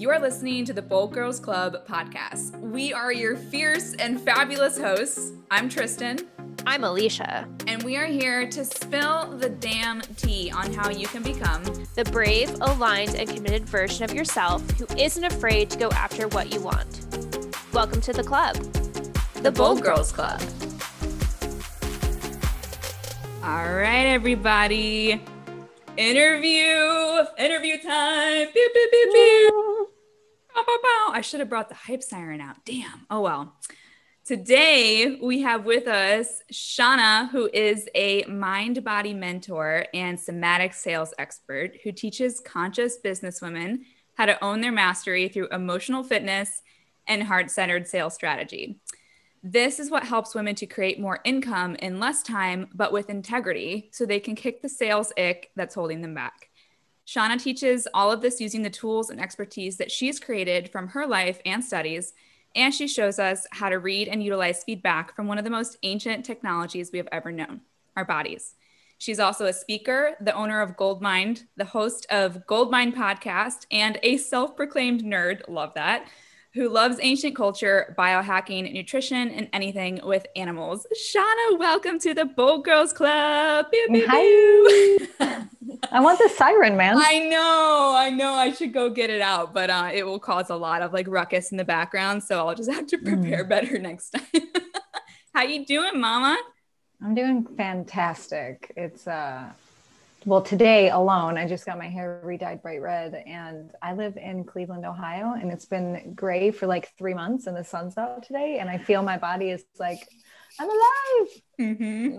You are listening to the Bold Girls Club podcast. We are your fierce and fabulous hosts. I'm Tristan. I'm Alicia. And we are here to spill the damn tea on how you can become the brave, aligned, and committed version of yourself who isn't afraid to go after what you want. Welcome to the club, the, the Bold, Bold Girls Club. All right, everybody. Interview, interview time. Beep, beep, beep, I should have brought the hype siren out. Damn. Oh well. Today we have with us Shawna, who is a mind body mentor and somatic sales expert who teaches conscious businesswomen how to own their mastery through emotional fitness and heart centered sales strategy. This is what helps women to create more income in less time, but with integrity, so they can kick the sales ick that's holding them back. Shawna teaches all of this using the tools and expertise that she's created from her life and studies, and she shows us how to read and utilize feedback from one of the most ancient technologies we have ever known our bodies. She's also a speaker, the owner of Goldmind, the host of Goldmind podcast, and a self proclaimed nerd. Love that who loves ancient culture, biohacking, nutrition, and anything with animals. Shawna, welcome to the Bold Girls Club. Pew, pew, Hi. I want the siren, man. I know, I know. I should go get it out, but uh, it will cause a lot of like ruckus in the background, so I'll just have to prepare mm. better next time. How you doing, Mama? I'm doing fantastic. It's uh well today alone i just got my hair redyed bright red and i live in cleveland ohio and it's been gray for like three months and the sun's out today and i feel my body is like i'm alive! Mm-hmm.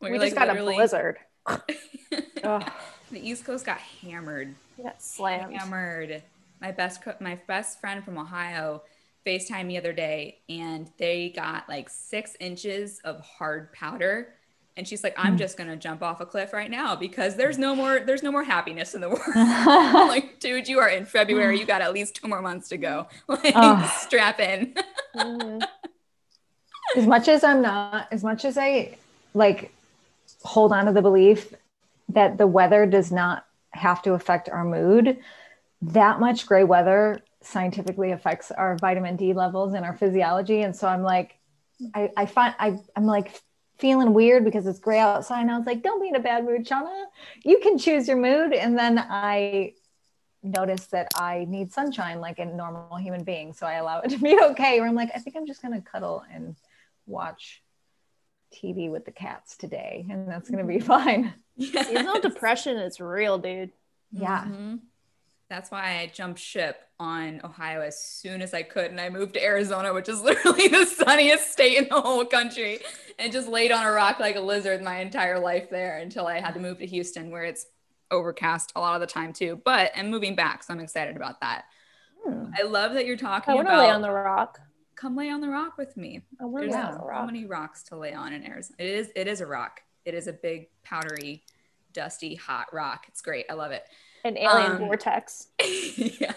well, we just like got literally... a blizzard the east coast got hammered. Got slammed. Hammered. My best my best friend from ohio facetime the other day and they got like six inches of hard powder and she's like i'm hmm. just going to jump off a cliff right now because there's no more there's no more happiness in the world. Like dude you are in february. You got at least two more months to go. Like oh. strap in. As much as i'm not as much as i like hold on to the belief that the weather does not have to affect our mood that much gray weather scientifically affects our vitamin d levels and our physiology. And so i'm like I, I find I, I'm like feeling weird because it's gray outside. And I was like, don't be in a bad mood, Shawna. You can choose your mood. And then I noticed that I need sunshine like a normal human being. So I allow it to be okay. Where I'm like, I think I'm just going to cuddle and watch TV with the cats today. And that's going to be fine. Yes. Seasonal depression is real, dude. Yeah. Mm-hmm. That's why I jumped ship on Ohio as soon as I could. And I moved to Arizona, which is literally the sunniest state in the whole country, and just laid on a rock like a lizard my entire life there until I had to move to Houston, where it's overcast a lot of the time too. But I'm moving back, so I'm excited about that. Hmm. I love that you're talking about. I want to lay on the rock. Come lay on the rock with me. I want to lay on the rock. So many rocks to lay on in Arizona. It is. It is a rock. It is a big, powdery, dusty, hot rock. It's great. I love it an alien um, vortex. yeah.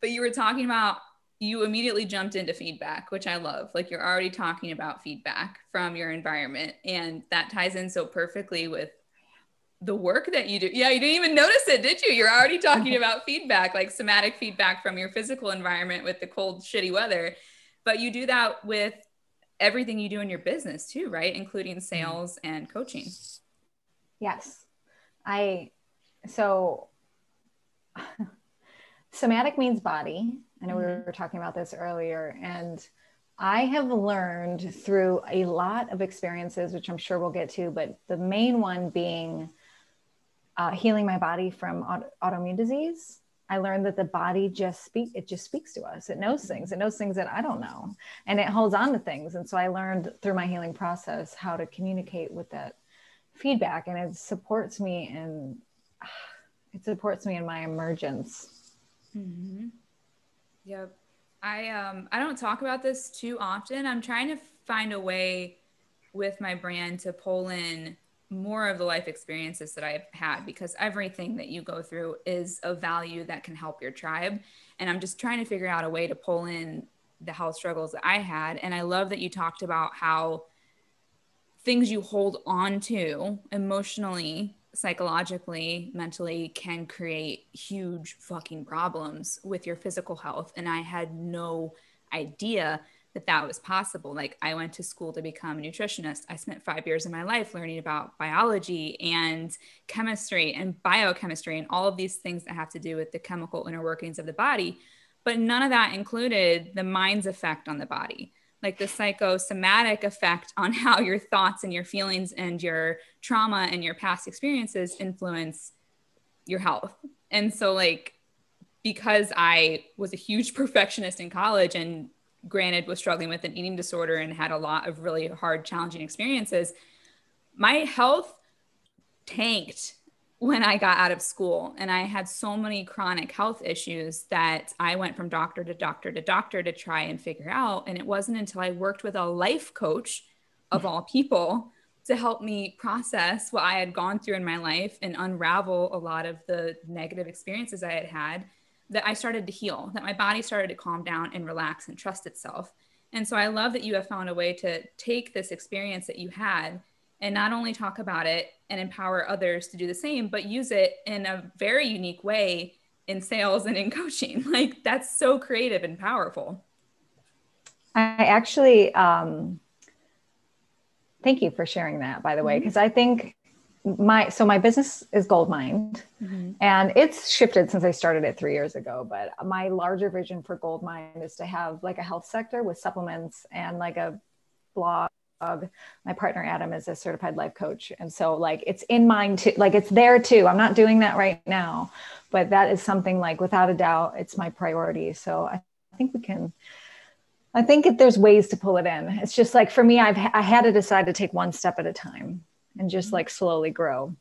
But you were talking about you immediately jumped into feedback, which I love. Like you're already talking about feedback from your environment. And that ties in so perfectly with the work that you do. Yeah, you didn't even notice it, did you? You're already talking about feedback, like somatic feedback from your physical environment with the cold, shitty weather. But you do that with everything you do in your business too, right? Including mm-hmm. sales and coaching. Yes. I, so somatic means body. I know mm-hmm. we were talking about this earlier. And I have learned through a lot of experiences, which I'm sure we'll get to, but the main one being uh, healing my body from auto- autoimmune disease. I learned that the body just speak it just speaks to us. It knows things. It knows things that I don't know, and it holds on to things. And so I learned through my healing process how to communicate with that feedback, and it supports me in it supports me in my emergence. Mm-hmm. Yep. I um I don't talk about this too often. I'm trying to find a way with my brand to pull in more of the life experiences that I've had because everything that you go through is a value that can help your tribe. And I'm just trying to figure out a way to pull in the health struggles that I had. And I love that you talked about how things you hold on to emotionally psychologically, mentally can create huge fucking problems with your physical health. And I had no idea that that was possible. Like I went to school to become a nutritionist. I spent 5 years of my life learning about biology and chemistry and biochemistry and all of these things that have to do with the chemical inner workings of the body, but none of that included the mind's effect on the body like the psychosomatic effect on how your thoughts and your feelings and your trauma and your past experiences influence your health. And so, like, because I was a huge perfectionist in college and granted was struggling with an eating disorder and had a lot of really hard, challenging experiences, my health tanked when I got out of school. And I had so many chronic health issues that I went from doctor to doctor to doctor to try and figure out. And it wasn't until I worked with a life coach of all people to help me process what I had gone through in my life and unravel a lot of the negative experiences I had had that I started to heal, that my body started to calm down and relax and trust itself. And so I love that you have found a way to take this experience that you had and not only talk about it and empower others to do the same, but use it in a very unique way in sales and in coaching. Like that's so creative and powerful. I actually, um, thank you for sharing that, by the way, because mm-hmm. I think my so my business is Goldmind mm-hmm. and it's shifted since i started it three years ago but my larger vision for Goldmind is to have like a health sector with supplements and like a blog my partner adam is a certified life coach. And so like it's in mind too like it's there too. I'm not doing that right now but that is something like without a doubt it's my priority. So i think we can i think there's ways to pull it in it's just like for me i've i had to decide to take one step at a time and just mm-hmm. like slowly grow.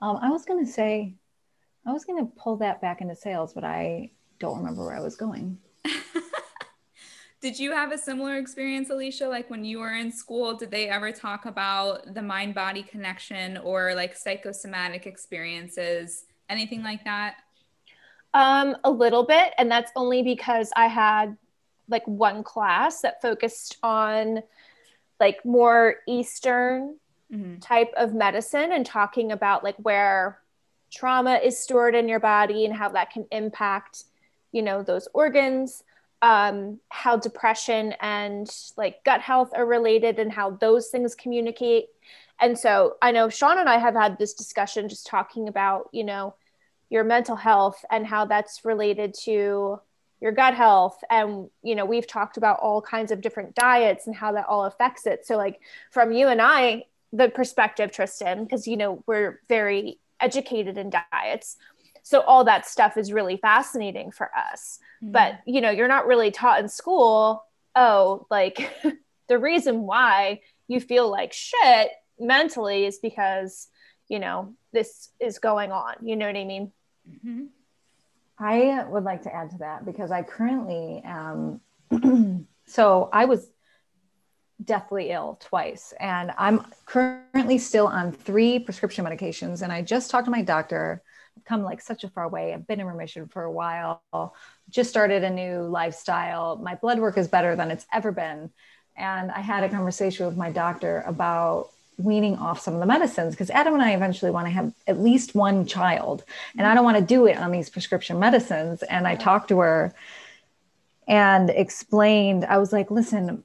Um, i was going to say i was going to pull that back into sales but i don't remember where i was going did you have a similar experience, Alicia? Like when you were in school, did they ever talk about the mind body connection or like psychosomatic experiences, anything like that? Um, a little bit. And that's only because I had like one class that focused on like more Eastern mm-hmm. type of medicine and talking about like where trauma is stored in your body and how that can impact, you know, those organs um, how depression and like gut health are related and how those things communicate. And so I know Sean and I have had this discussion just talking about, you know, your mental health and how that's related to your gut health. And, you know, we've talked about all kinds of different diets and how that all affects it. So, like, from you and I, the perspective, Tristan, because, you know, we're very educated in diets. So, all that stuff is really fascinating for us. But you know you're not really taught in school oh like the reason why you feel like shit mentally is because you know this is going on. You know what i mean? Mm-hmm. i would like to add to that because i currently am so i was deathly ill twice and i'm currently still on three prescription medications. And i just talked to my doctor come like such a far way. I've been in remission for a while, just started a new lifestyle. My blood work is better than it's ever been. And I had a conversation with my doctor about weaning off some of the medicines because Adam and I eventually want to have at least one child. And I don't want to do it on these prescription medicines. And I talked to her and explained, I was like, listen,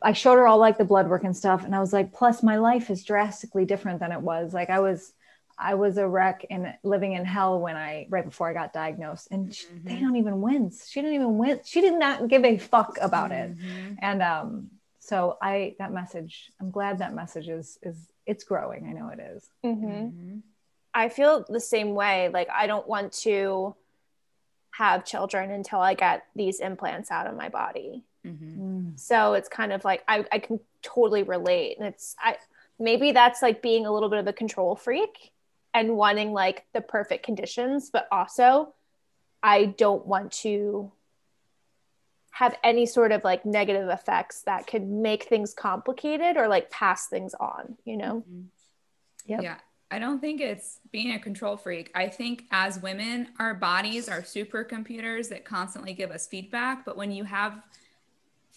I showed her all like the blood work and stuff. And I was like, plus my life is drastically different than it was. Like I was I was a wreck and living in hell when I right before I got diagnosed, and she, mm-hmm. they don't even wince. She didn't even wince. She did not give a fuck about mm-hmm. it. And um, so I that message. I'm glad that message is is it's growing. I know it is. Mm-hmm. mm-hmm. I feel the same way. Like I don't want to have children until I get these implants out of my body. Mm-hmm. Mm. So it's kind of like I, I can totally relate, and it's I maybe that's like being a little bit of a control freak and wanting like the perfect conditions, but also I don't want to have any sort of like negative effects that could make things complicated or like pass things on, you know? Mm-hmm. Yep. Yeah. I don't think it's being a control freak. I think as women, our bodies are supercomputers that constantly give us feedback. But when you have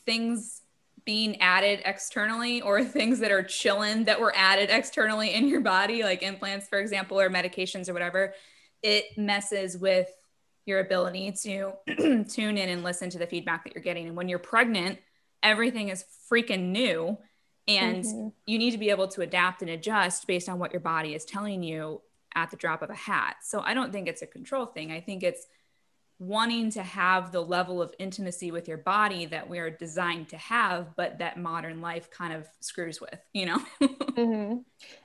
things being added externally or things that are chilling that were added externally in your body, like implants, for example, or medications or whatever, it messes with your ability to tune in and listen to the feedback that you're getting. And when you're pregnant, everything is freaking new. And mm-hmm. you need to be able to adapt and adjust based on what your body is telling you at the drop of a hat. So I don't think it's a control thing. I think it's wanting to have the level of intimacy with your body that we are designed to have, but that modern life kind of screws with, you know? mm-hmm.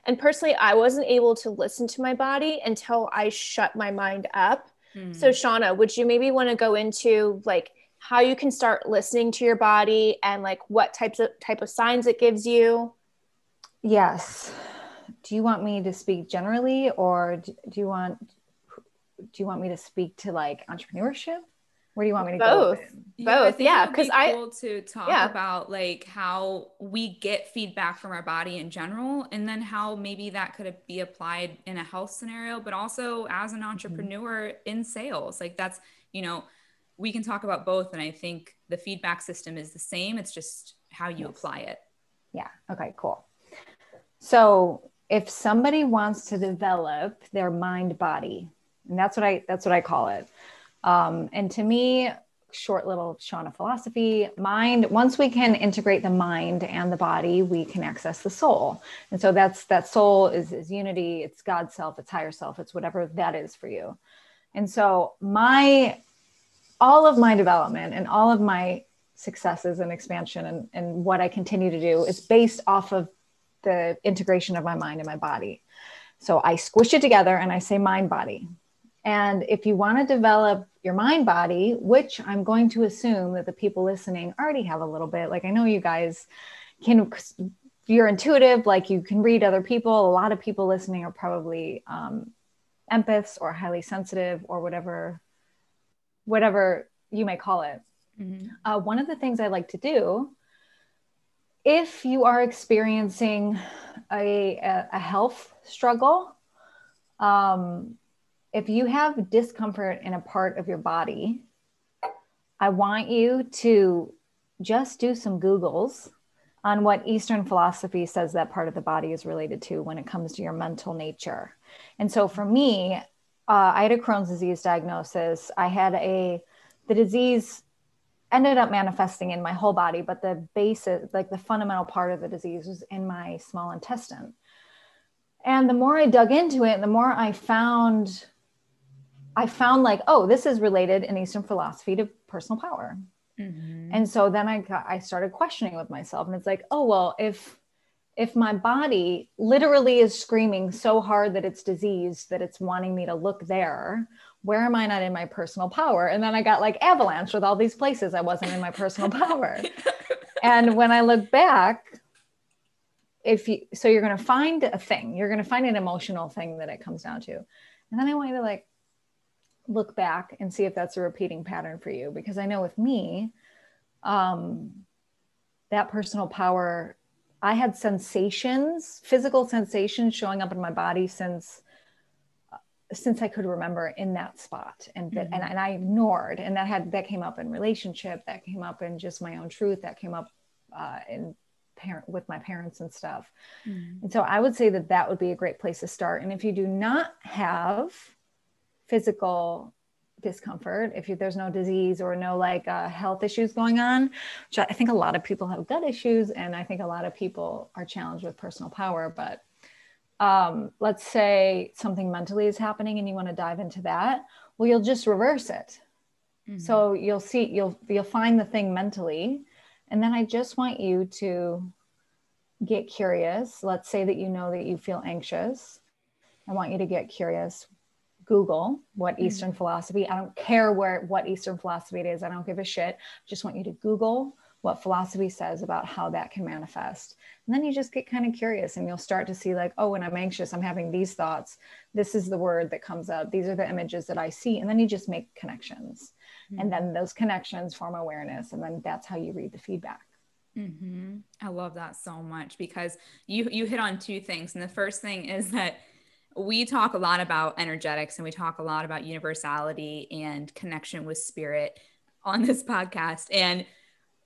And personally, I wasn't able to listen to my body until I shut my mind up. Mm-hmm. So, Shawna, would you maybe want to go into like how you can start listening to your body and like what types of type of signs it gives you? Yes. Do you want me to speak generally or do you want do you want me to speak to like entrepreneurship? Where do you want me to both. go? Both, yeah, because yeah, I cool to talk yeah. about like how we get feedback from our body in general, and then how maybe that could be applied in a health scenario, but also as an mm-hmm. entrepreneur mm-hmm. in sales. Like that's you know, we can talk about both, and I think the feedback system is the same. It's just how you yes. apply it. Yeah. Okay. Cool. So if somebody wants to develop their mind body and that's what i that's what i call it. Um, and to me short little shawna philosophy mind once we can integrate the mind and the body we can access the soul. And so that's that soul is, is unity it's god's self it's higher self it's whatever that is for you. And so my all of my development and all of my successes and expansion and, and what i continue to do is based off of the integration of my mind and my body. So i squish it together and i say mind body and if you want to develop your mind body, which I'm going to assume that the people listening already have a little bit, like I know you guys can, you're intuitive, like you can read other people. A lot of people listening are probably um, empaths or highly sensitive or whatever, whatever you may call it. Mm-hmm. Uh, one of the things I like to do if you are experiencing a, a, a health struggle, um, if you have discomfort in a part of your body, I want you to just do some Googles on what Eastern philosophy says that part of the body is related to when it comes to your mental nature. And so for me, uh, I had a Crohn's disease diagnosis. I had a, the disease ended up manifesting in my whole body, but the basis, like the fundamental part of the disease was in my small intestine. And the more I dug into it, the more I found I found like, oh, this is related in Eastern philosophy to personal power. Mm-hmm. And so then I got, I started questioning with myself, and it's like, oh well, if if my body literally is screaming so hard that it's diseased that it's wanting me to look there, where am I not in my personal power? And then I got like avalanche with all these places I wasn't in my personal power. and when I look back, if you so you're going to find a thing, you're going to find an emotional thing that it comes down to. And then I want you to like look back and see if that's a repeating pattern for you because i know with me um, that personal power i had sensations physical sensations showing up in my body since uh, since i could remember in that spot and that, mm-hmm. and, and i ignored and that had that came up in relationship that came up in just my own truth that came up uh, in parent with my parents and stuff mm-hmm. and so i would say that that would be a great place to start and if you do not have physical discomfort. If you, there's no disease or no like uh, health issues going on which i think a lot of people have gut issues and i think a lot of people are challenged with personal power but um, let's say something mentally is happening and you want to dive into that well you'll just reverse it. Mm-hmm. so you'll see you'll you'll find the thing mentally and then i just want you to get curious. Let's say that you know that you feel anxious. I want you to get curious Google what mm-hmm. Eastern philosophy. I don't care where what Eastern philosophy it is. I don't give a shit. I Just want you to Google what philosophy says about how that can manifest. And then you just get kind of curious and you'll start to see like, oh, when I'm anxious, I'm having these thoughts. This is the word that comes up. These are the images that I see. And then you just make connections. Mm-hmm. And then those connections form awareness. And then that's how you read the feedback. Mm-hmm. I love that so much because you you hit on two things. And the first thing is that we talk a lot about energetics and we talk a lot about universality and connection with spirit on this podcast. And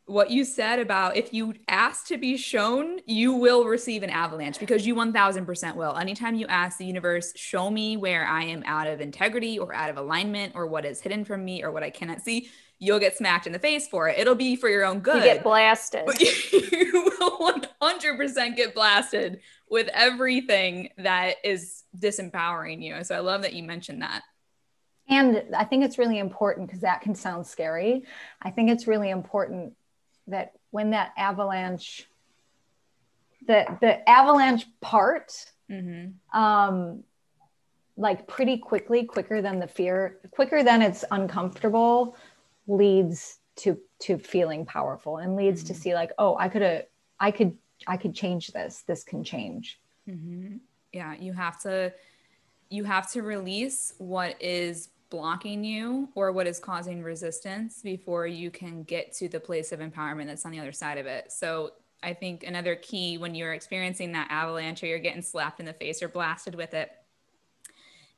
what you said about if you ask to be shown, you will receive an avalanche because you 1000% will. Anytime you ask the universe, show me where I am out of integrity or out of alignment or what is hidden from me or what I cannot see, you'll get smacked in the face for it. It'll be for your own good. You get blasted. But you will 100% get blasted with everything that is disempowering you. So I love that you mentioned that. And I think it's really important because that can sound scary. I think it's really important that when that avalanche, the the avalanche part, mm-hmm. um, like pretty quickly, quicker than the fear, quicker than it's uncomfortable, leads to to feeling powerful and leads mm-hmm. to see like, oh, I could have, I could, I could change this. This can change. Mm-hmm. Yeah, you have to, you have to release what is blocking you or what is causing resistance before you can get to the place of empowerment that's on the other side of it. So I think another key when you're experiencing that avalanche or you're getting slapped in the face or blasted with it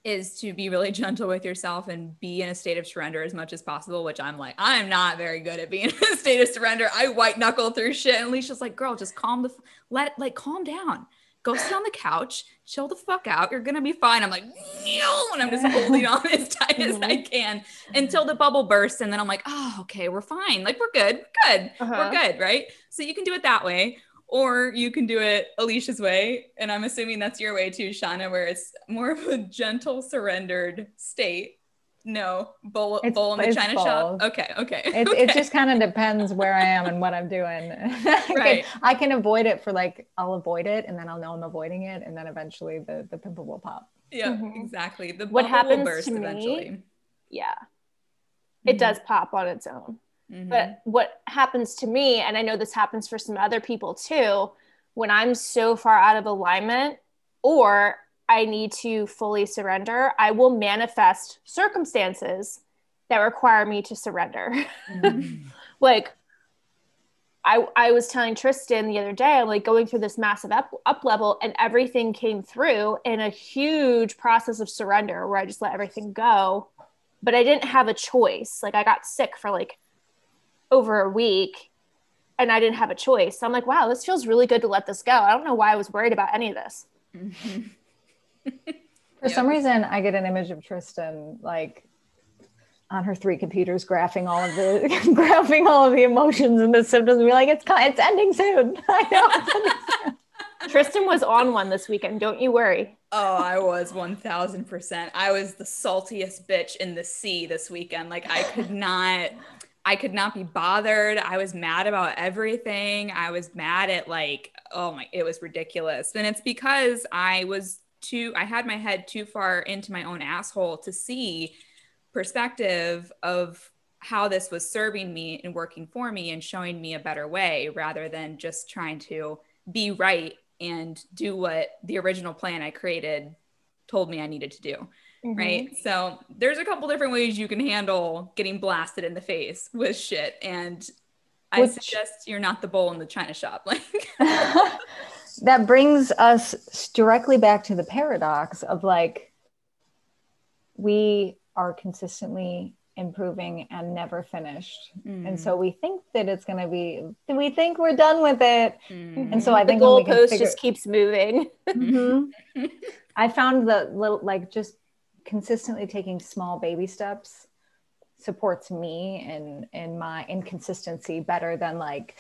is to be really gentle with yourself and be in a state of surrender as much as possible, which I'm like, I'm not very good at being in a state of surrender. I white knuckle through shit. And Alicia's like, girl, just calm the, let, like, calm down go sit on the couch, chill the fuck out. You're gonna be fine. I'm like, no, and I'm just holding on as tight as I can until the bubble bursts, and then I'm like, oh, okay, we're fine. Like we're good, we're good, uh-huh. we're good, right? So you can do it that way, or you can do it Alicia's way, and I'm assuming that's your way too, Shawna, where it's more of a gentle, surrendered state no, bowl, it's, bowl in the china shop. Okay, okay. It, okay. it just kind of depends where I am and what I'm doing. I right. Can, I can avoid it for like I'll avoid it and then I'll know I'm avoiding it and then eventually the the pimple will pop. Yeah, mm-hmm. exactly. The what happens will burst to me, eventually. Yeah, it mm-hmm. does pop on its own. Mm-hmm. But what happens to me, and I know this happens for some other people too, when I'm so far out of alignment or I need to fully surrender, I will manifest circumstances that require me to surrender. Mm-hmm. like I, I was telling Tristan the other day, I'm like going through this massive up, up level and everything came through in a huge process of surrender where I just let everything go. But I didn't have a choice. Like I got sick for like over a week and I didn't have a choice. So I'm like, wow, this feels really good to let this go. I don't know why I was worried about any of this. Mm-hmm. For yep. some reason, I get an image of Tristan like on her three computers, graphing all of the graphing all of the emotions and the symptoms. And Be like, it's it's ending soon. I know. Tristan was on one this weekend. Don't you worry. Oh, I was one thousand percent. I was the saltiest bitch in the sea this weekend. Like I could not. I could not be bothered. I was mad about everything. I was mad at like, oh my, it was ridiculous. And it's because I was too i had my head too far into my own asshole to see perspective of how this was serving me and working for me and showing me a better way rather than just trying to be right and do what the original plan i created told me i needed to do mm-hmm. right so there's a couple different ways you can handle getting blasted in the face with shit and I Which, suggest you're not the bowl in the china shop. Like that brings us directly back to the paradox of like we are consistently improving and never finished mm. and so we think that it's going to be we think we're done with it mm. and so i think the goalpost figure- just keeps moving mm-hmm. i found that little like just consistently taking small baby steps supports me in in my inconsistency better than like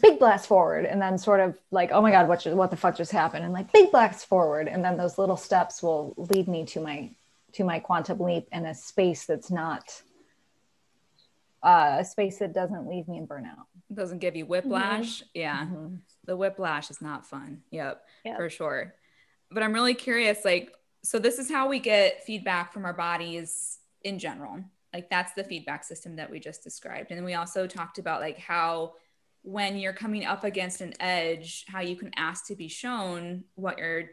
big blast forward and then sort of like oh my god what, what the fuck just happened? And like big blast forward. And then those little steps will lead me to my to my quantum leap in a space that's not uh, a space that doesn't leave me in burnout. Doesn't give you whiplash? Mm-hmm. yeah. Mm-hmm. the whiplash is not fun. Yep, yep. For sure. But i'm really curious like so this is how we get feedback from our bodies in general. Like that's the feedback system that we just described. And then we also talked about like how when you're coming up against an edge how you can ask to be shown what you're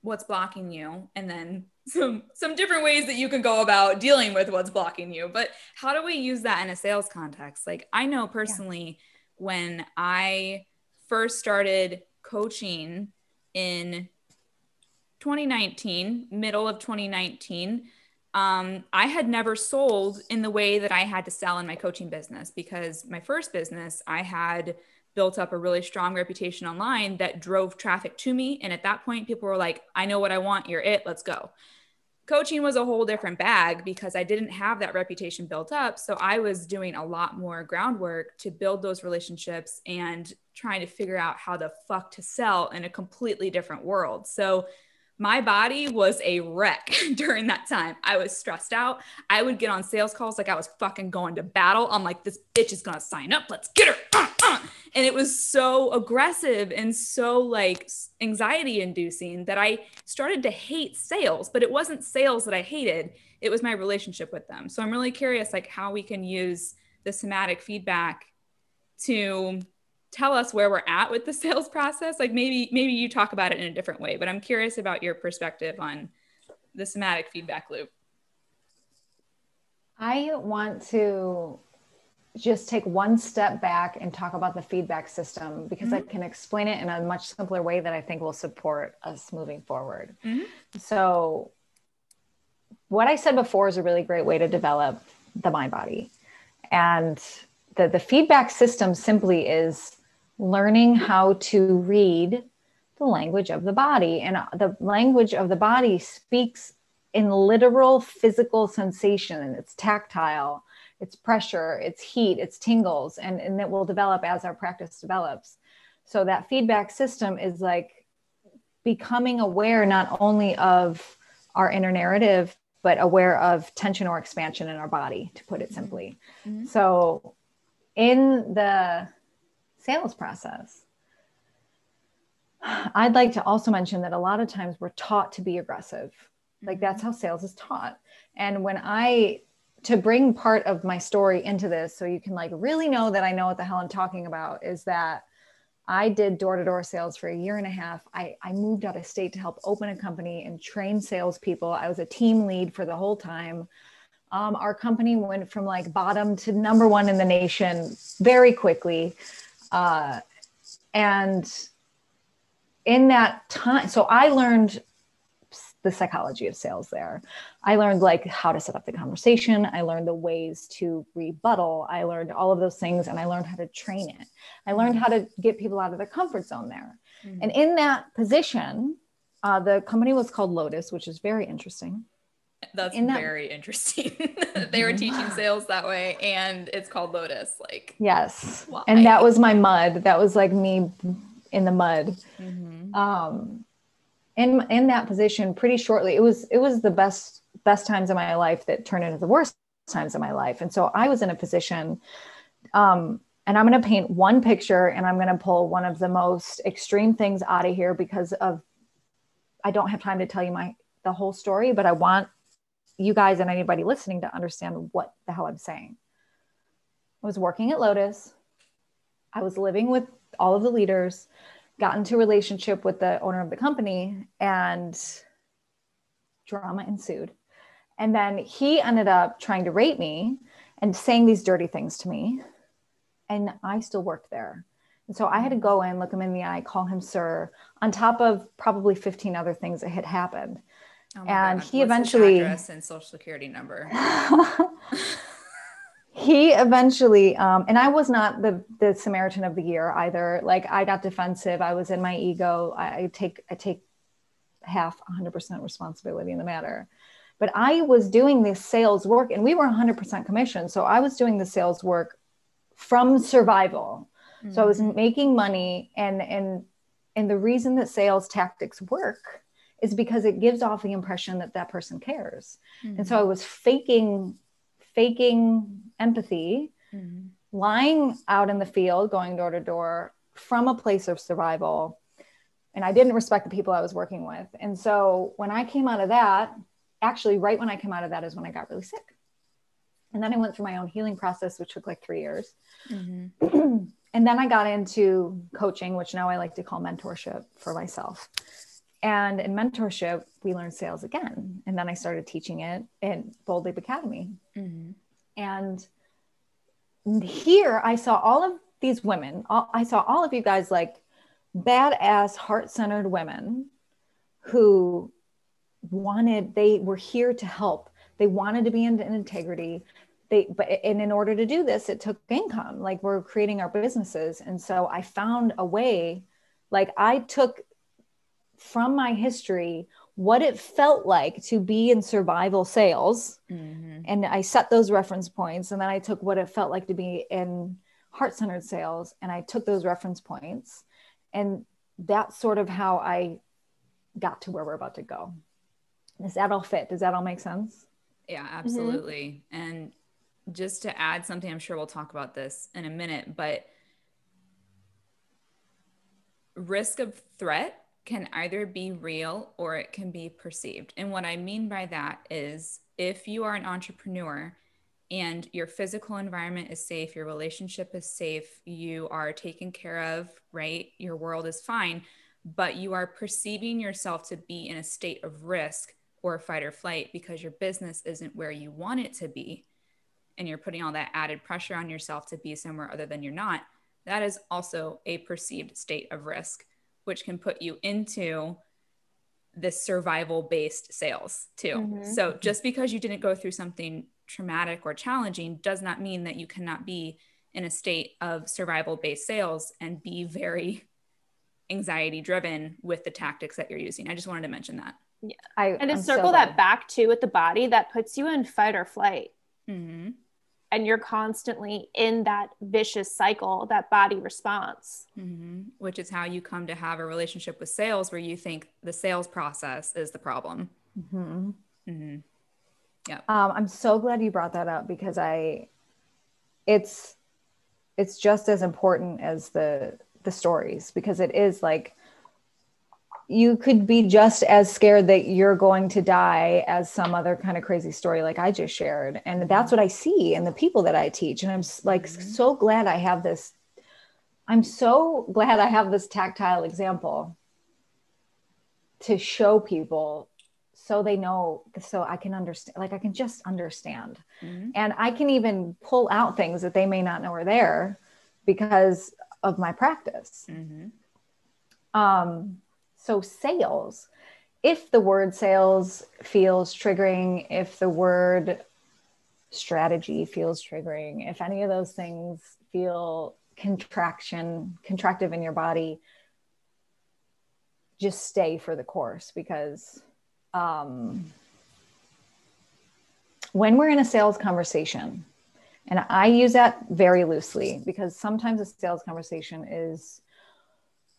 what's blocking you and then some some different ways that you can go about dealing with what's blocking you. But how do we use that in a sales context? Like i know personally yeah. when i first started coaching in 2019 middle of 2019 um, I had never sold in the way that I had to sell in my coaching business because my first business, I had built up a really strong reputation online that drove traffic to me. And at that point, people were like, I know what I want. You're it. Let's go. Coaching was a whole different bag because I didn't have that reputation built up. So I was doing a lot more groundwork to build those relationships and trying to figure out how the fuck to sell in a completely different world. So my body was a wreck during that time. I was stressed out. I would get on sales calls like I was fucking going to battle. I'm like, this bitch is gonna sign up. Let's get her. Uh, uh. And it was so aggressive and so like anxiety inducing that I started to hate sales, but it wasn't sales that I hated. It was my relationship with them. So I'm really curious like how we can use the somatic feedback to tell us where we're at with the sales process like maybe maybe you talk about it in a different way but i'm curious about your perspective on the somatic feedback loop i want to just take one step back and talk about the feedback system because mm-hmm. i can explain it in a much simpler way that i think will support us moving forward mm-hmm. so what i said before is a really great way to develop the mind body and the, the feedback system simply is learning how to read the language of the body. And the language of the body speaks in literal physical sensation. It's tactile, it's pressure, it's heat, it's tingles, and, and it will develop as our practice develops. So that feedback system is like becoming aware not only of our inner narrative, but aware of tension or expansion in our body, to put it simply. Mm-hmm. So in the sales process. I'd like to also mention that a lot of times we're taught to be aggressive. Like that's mm-hmm. how sales is taught. And when I to bring part of my story into this so you can like really know that I know what the hell I'm talking about is that I did door-to-door sales for a year and a half. I, I moved out of state to help open a company and train salespeople. I was a team lead for the whole time. Um, our company went from like bottom to number one in the nation very quickly. Uh, and in that time, so I learned the psychology of sales there. I learned like how to set up the conversation. I learned the ways to rebuttal. I learned all of those things and I learned how to train it. I learned how to get people out of their comfort zone there. Mm-hmm. And in that position, uh, the company was called Lotus, which is very interesting. That's in very interesting. they were teaching mm-hmm. sales that way and it's called Lotus. Like, yes. Why? And that was my mud. That was like me in the mud. Mm-hmm. Um, in, in that position pretty shortly, it was, it was the best, best times of my life that turned into the worst times of my life. And so I was in a position, um, and I'm going to paint one picture and I'm going to pull one of the most extreme things out of here because of I don't have time to tell you my the whole story, but I want you guys and anybody listening to understand what the hell I'm saying. I was working at Lotus. I was living with all of the leaders, got into a relationship with the owner of the company, and drama ensued. And then he ended up trying to rape me and saying these dirty things to me. And I still worked there. And so I had to go in, look him in the eye, call him sir, on top of probably 15 other things that had happened. Oh and he What's eventually address and social security number. he eventually, um, and I was not the the Samaritan of the year either. Like I got defensive. I was in my ego. I, I take I take half 100% responsibility in the matter. But I was doing this sales work, and we were 100% commission. So I was doing the sales work from survival. Mm-hmm. So I was mm-hmm. making money, and and and the reason that sales tactics work is because it gives off the impression that that person cares. Mm-hmm. And so I was faking faking empathy, mm-hmm. lying out in the field, going door to door from a place of survival. And I didn't respect the people I was working with. And so when I came out of that, actually, right when I came out of that is when I got really sick. And then I went through my own healing process, which took like three years. Mm-hmm. and then I got into coaching, which now I like to call mentorship for myself. And in mentorship, we learned sales again. And then I started teaching it in Bold Leap Academy. Mm-hmm. And here I saw all of these women, all, I saw all of you guys like badass, heart centered women who wanted, they were here to help. they wanted to be in, in integrity they but and in order to do this it took income like we're creating our businesses and so i found a way like i took from my history what it felt like to be in survival sales. Mm-hmm. and i set those reference points and then i took what it felt like to be in heart-centered sales and i took those reference points. And that's sort of how i got to where we're about to go. Does that all fit? Does that all make sense? Yeah absolutely. Mm-hmm. and just to add something, I'm sure we'll talk about this in a minute, but risk of threat can either be real or it can be perceived. And what I mean by that is if you are an entrepreneur and your physical environment is safe, your relationship is safe, you are taken care of, right? Your world is fine, but you are perceiving yourself to be in a state of risk or fight or flight because your business isn't where you want it to be and you're putting all that added pressure on yourself to be somewhere other than you're not, that is also a perceived state of risk, which can put you into this survival based sales too. Mm-hmm. So just because you didn't go through something traumatic or challenging does not mean that you cannot be in a state of survival based sales and be very anxiety driven with the tactics that you're using. I just wanted to mention that. Yeah. I, and to I'm circle so that back to with the body, that puts you in fight or flight. Mm-hmm and you're constantly in that vicious cycle that body response mm-hmm. which is how you come to have a relationship with sales where you think the sales process is the problem mm-hmm. Mm-hmm. yeah um, i'm so glad you brought that up because i it's it's just as important as the the stories because it is like you could be just as scared that you're going to die as some other kind of crazy story like I just shared. And that's what I see in the people that I teach. And I'm like mm-hmm. so glad I have this. I'm so glad I have this tactile example to show people so they know so I can understand like I can just understand. Mm-hmm. And I can even pull out things that they may not know are there because of my practice. Mm-hmm. Um so, sales, if the word sales feels triggering, if the word strategy feels triggering, if any of those things feel contraction, contractive in your body, just stay for the course because um, when we're in a sales conversation, and I use that very loosely because sometimes a sales conversation is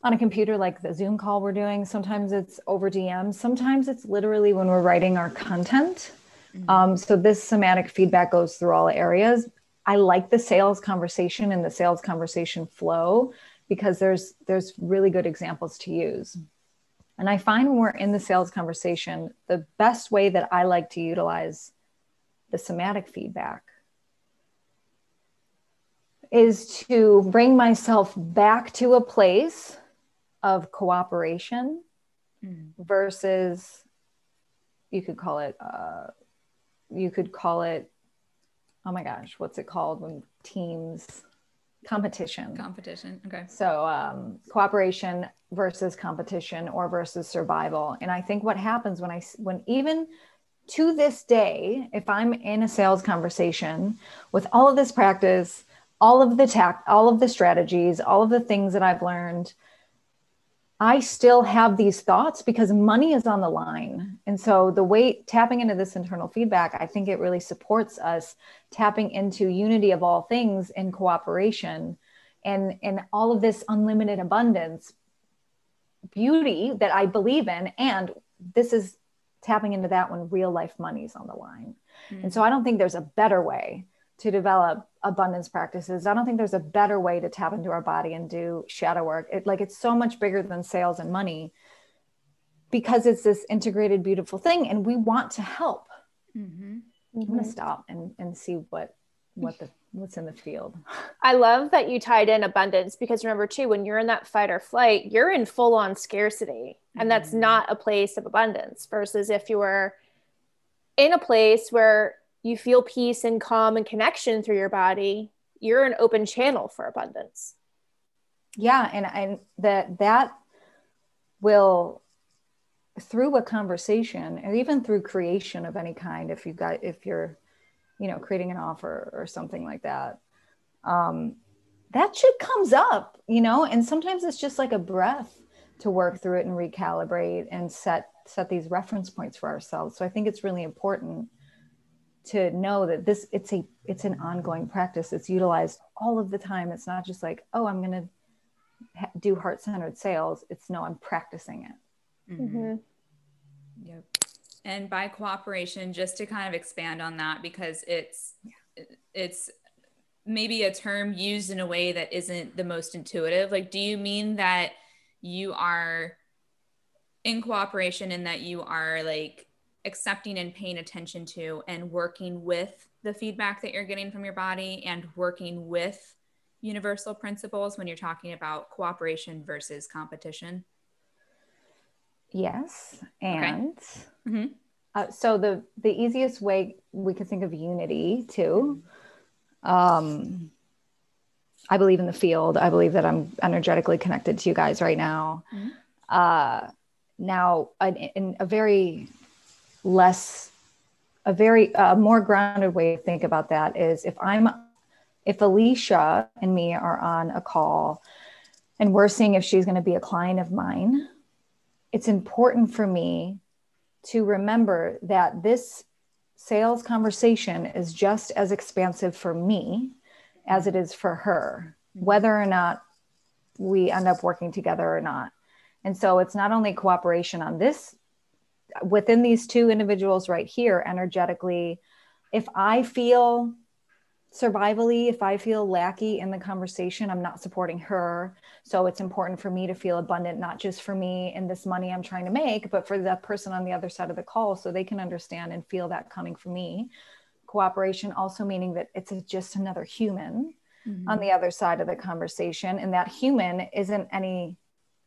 on a computer like the Zoom call we're doing. Sometimes it's over DM. Sometimes it's literally when we're writing our content. Mm-hmm. Um, so this somatic feedback goes through all areas. I like the sales conversation and the sales conversation flow because there's there's really good examples to use. And I find when we're in the sales conversation, the best way that I like to utilize the somatic feedback is to bring myself back to a place of cooperation mm. versus you could call it uh, you could call it oh my gosh what's it called when teams competition. Competition okay. So um, cooperation versus competition or versus survival. And i think what happens when i when even to this day if i'm in a sales conversation with all of this practice all of the tact all of the strategies all of the things that i've learned I still have these thoughts because money is on the line. And so the way tapping into this internal feedback, I think it really supports us tapping into unity of all things in cooperation and and all of this unlimited abundance beauty that I believe in and this is tapping into that when real life money is on the line. Mm-hmm. And so I don't think there's a better way to develop abundance practices. I don't think there's a better way to tap into our body and do shadow work. It like it's so much bigger than sales and money because it's this integrated, beautiful thing, and we want to help. Mm-hmm. I'm gonna mm-hmm. stop and and see what what the what's in the field. I love that you tied in abundance because remember too, when you're in that fight or flight, you're in full on scarcity, and that's mm-hmm. not a place of abundance. Versus if you were in a place where you feel peace and calm and connection through your body, you're an open channel for abundance. Yeah, and and that that will through a conversation or even through creation of any kind if you got if you're you know creating an offer or something like that um, that shit comes up you know and sometimes it's just like a breath to work through it and recalibrate and set set these reference points for ourselves so i think it's really important to know that this it's a it's an ongoing practice it's utilized all of the time it's not just like oh i'm going to ha- do heart-centered sales it's no i'm practicing it Mm-hmm. mm-hmm. Yep. And by cooperation, just to kind of expand on that, because it's it's maybe a term used in a way that isn't the most intuitive. Like, do you mean that you are in cooperation and that you are like accepting and paying attention to and working with the feedback that you're getting from your body and working with universal principles when you're talking about cooperation versus competition? Yes, and okay. mm-hmm. uh, so the the easiest way we could think of unity too. Um, I believe in the field. I believe that I'm energetically connected to you guys right now. Mm-hmm. Uh, now, in, in, a very less, a very uh, more grounded way to think about that is if I'm, if Alicia and me are on a call, and we're seeing if she's going to be a client of mine it's important for me to remember that this sales conversation is just as expansive for me as it is for her, whether or not we end up working together or not. And so it's not only cooperation on this within these two individuals right here, energetically. If I feel survivally if i feel lackey in the conversation i'm not supporting her so it's important for me to feel abundant not just for me and this money i'm trying to make but for the person on the other side of the call so they can understand and feel that coming from me cooperation also meaning that it's just another human mm-hmm. on the other side of the conversation and that human isn't any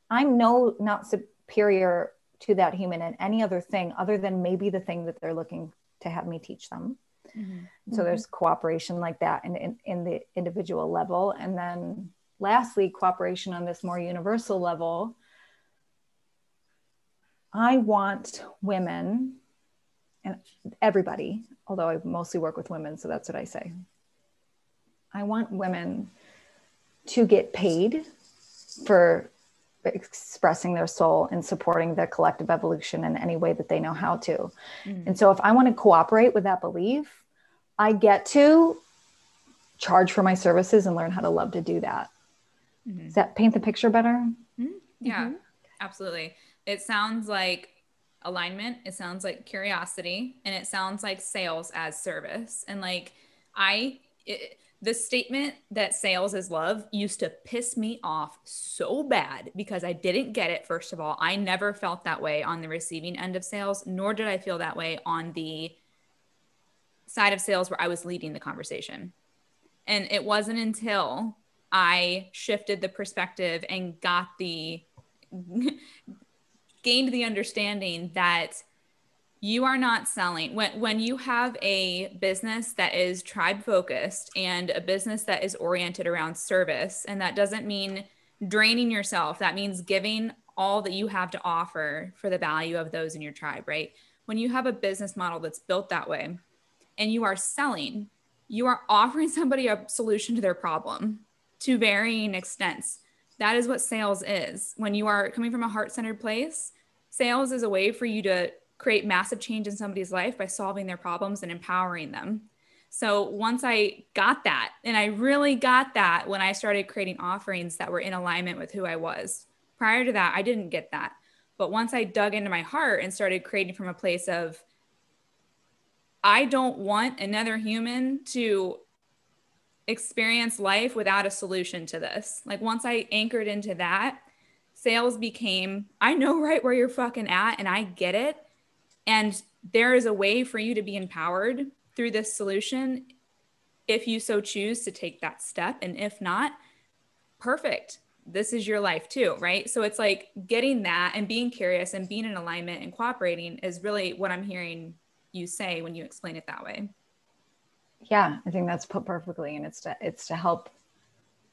i'm no not superior to that human and any other thing other than maybe the thing that they're looking to have me teach them Mm-hmm. So there's cooperation like that in, in, in the individual level. And then lastly, cooperation on this more universal level. I want women and everybody, although I mostly work with women, so that's what I say. I want women to get paid for expressing their soul and supporting the collective evolution in any way that they know how to. Mm. And so if I want to cooperate with that belief, I get to charge for my services and learn how to love to do that. Mm-hmm. Does that paint the picture better? Mm-hmm. Yeah, mm-hmm. absolutely. It sounds like alignment, it sounds like curiosity, and it sounds like sales as service. And like, I, it, the statement that sales is love used to piss me off so bad because I didn't get it. First of all, I never felt that way on the receiving end of sales, nor did I feel that way on the side of sales where I was leading the conversation. And it wasn't until I shifted the perspective and got the gained the understanding that you are not selling when when you have a business that is tribe focused and a business that is oriented around service and that doesn't mean draining yourself that means giving all that you have to offer for the value of those in your tribe right? When you have a business model that's built that way and you are selling you are offering somebody a solution to their problem to varying extents. That is what sales is. When you are coming from a heart-centered place sales is a way for you to create massive change in somebody's life by solving their problems and empowering them. So once I got that, and I really got that when I started creating offerings that were in alignment with who I was. Prior to that, I didn't get that. But once I dug into my heart and started creating from a place of, I don't want another human to experience life without a solution to this. Like once I anchored into that, sales became, I know right where you're fucking at and I get it. And there is a way for you to be empowered through this solution if you so choose to take that step. And if not, perfect. This is your life too, right? So it's like getting that and being curious and being in alignment and cooperating is really what I'm hearing you say when you explain it that way. Yeah, I think that's put perfectly. And it's to it's to help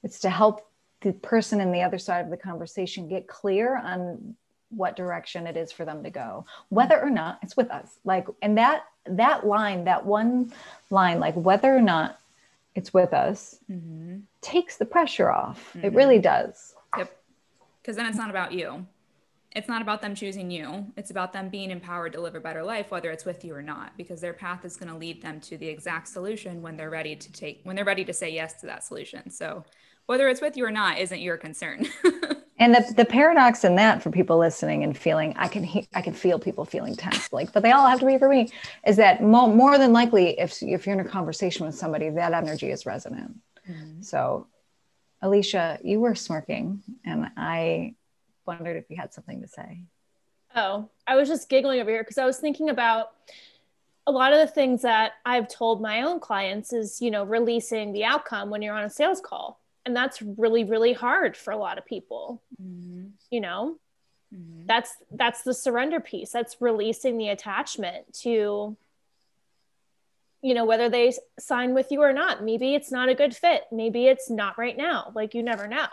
it's to help the person in the other side of the conversation get clear on what direction it is for them to go whether or not it's with us. Like and that that line that one line like whether or not it's with us mm-hmm. takes the pressure off. Mm-hmm. it really does. Yep. Because then it's not about you. It's not about them choosing you. It's about them being empowered to live a better life whether it's with you or not because their path is going to lead them to the exact solution when they're ready to take when they're ready to say yes to that solution. So whether it's with you or not isn't your concern and the, the paradox in that for people listening and feeling i can he, i can feel people feeling tense like but they all have to be for me is that mo- more than likely if if you're in a conversation with somebody that energy is resonant. Mm-hmm. so alicia you were smirking and i wondered if you had something to say. Oh i was just giggling over here because i was thinking about a lot of the things that i've told my own clients is you know releasing the outcome when you're on a sales call and that's really really hard for a lot of people mm-hmm. you know? Mm-hmm. that's that's the surrender piece. That's releasing the attachment to you know whether they sign with you or not. Maybe it's not a good fit. Maybe it's not right now. Like you never know.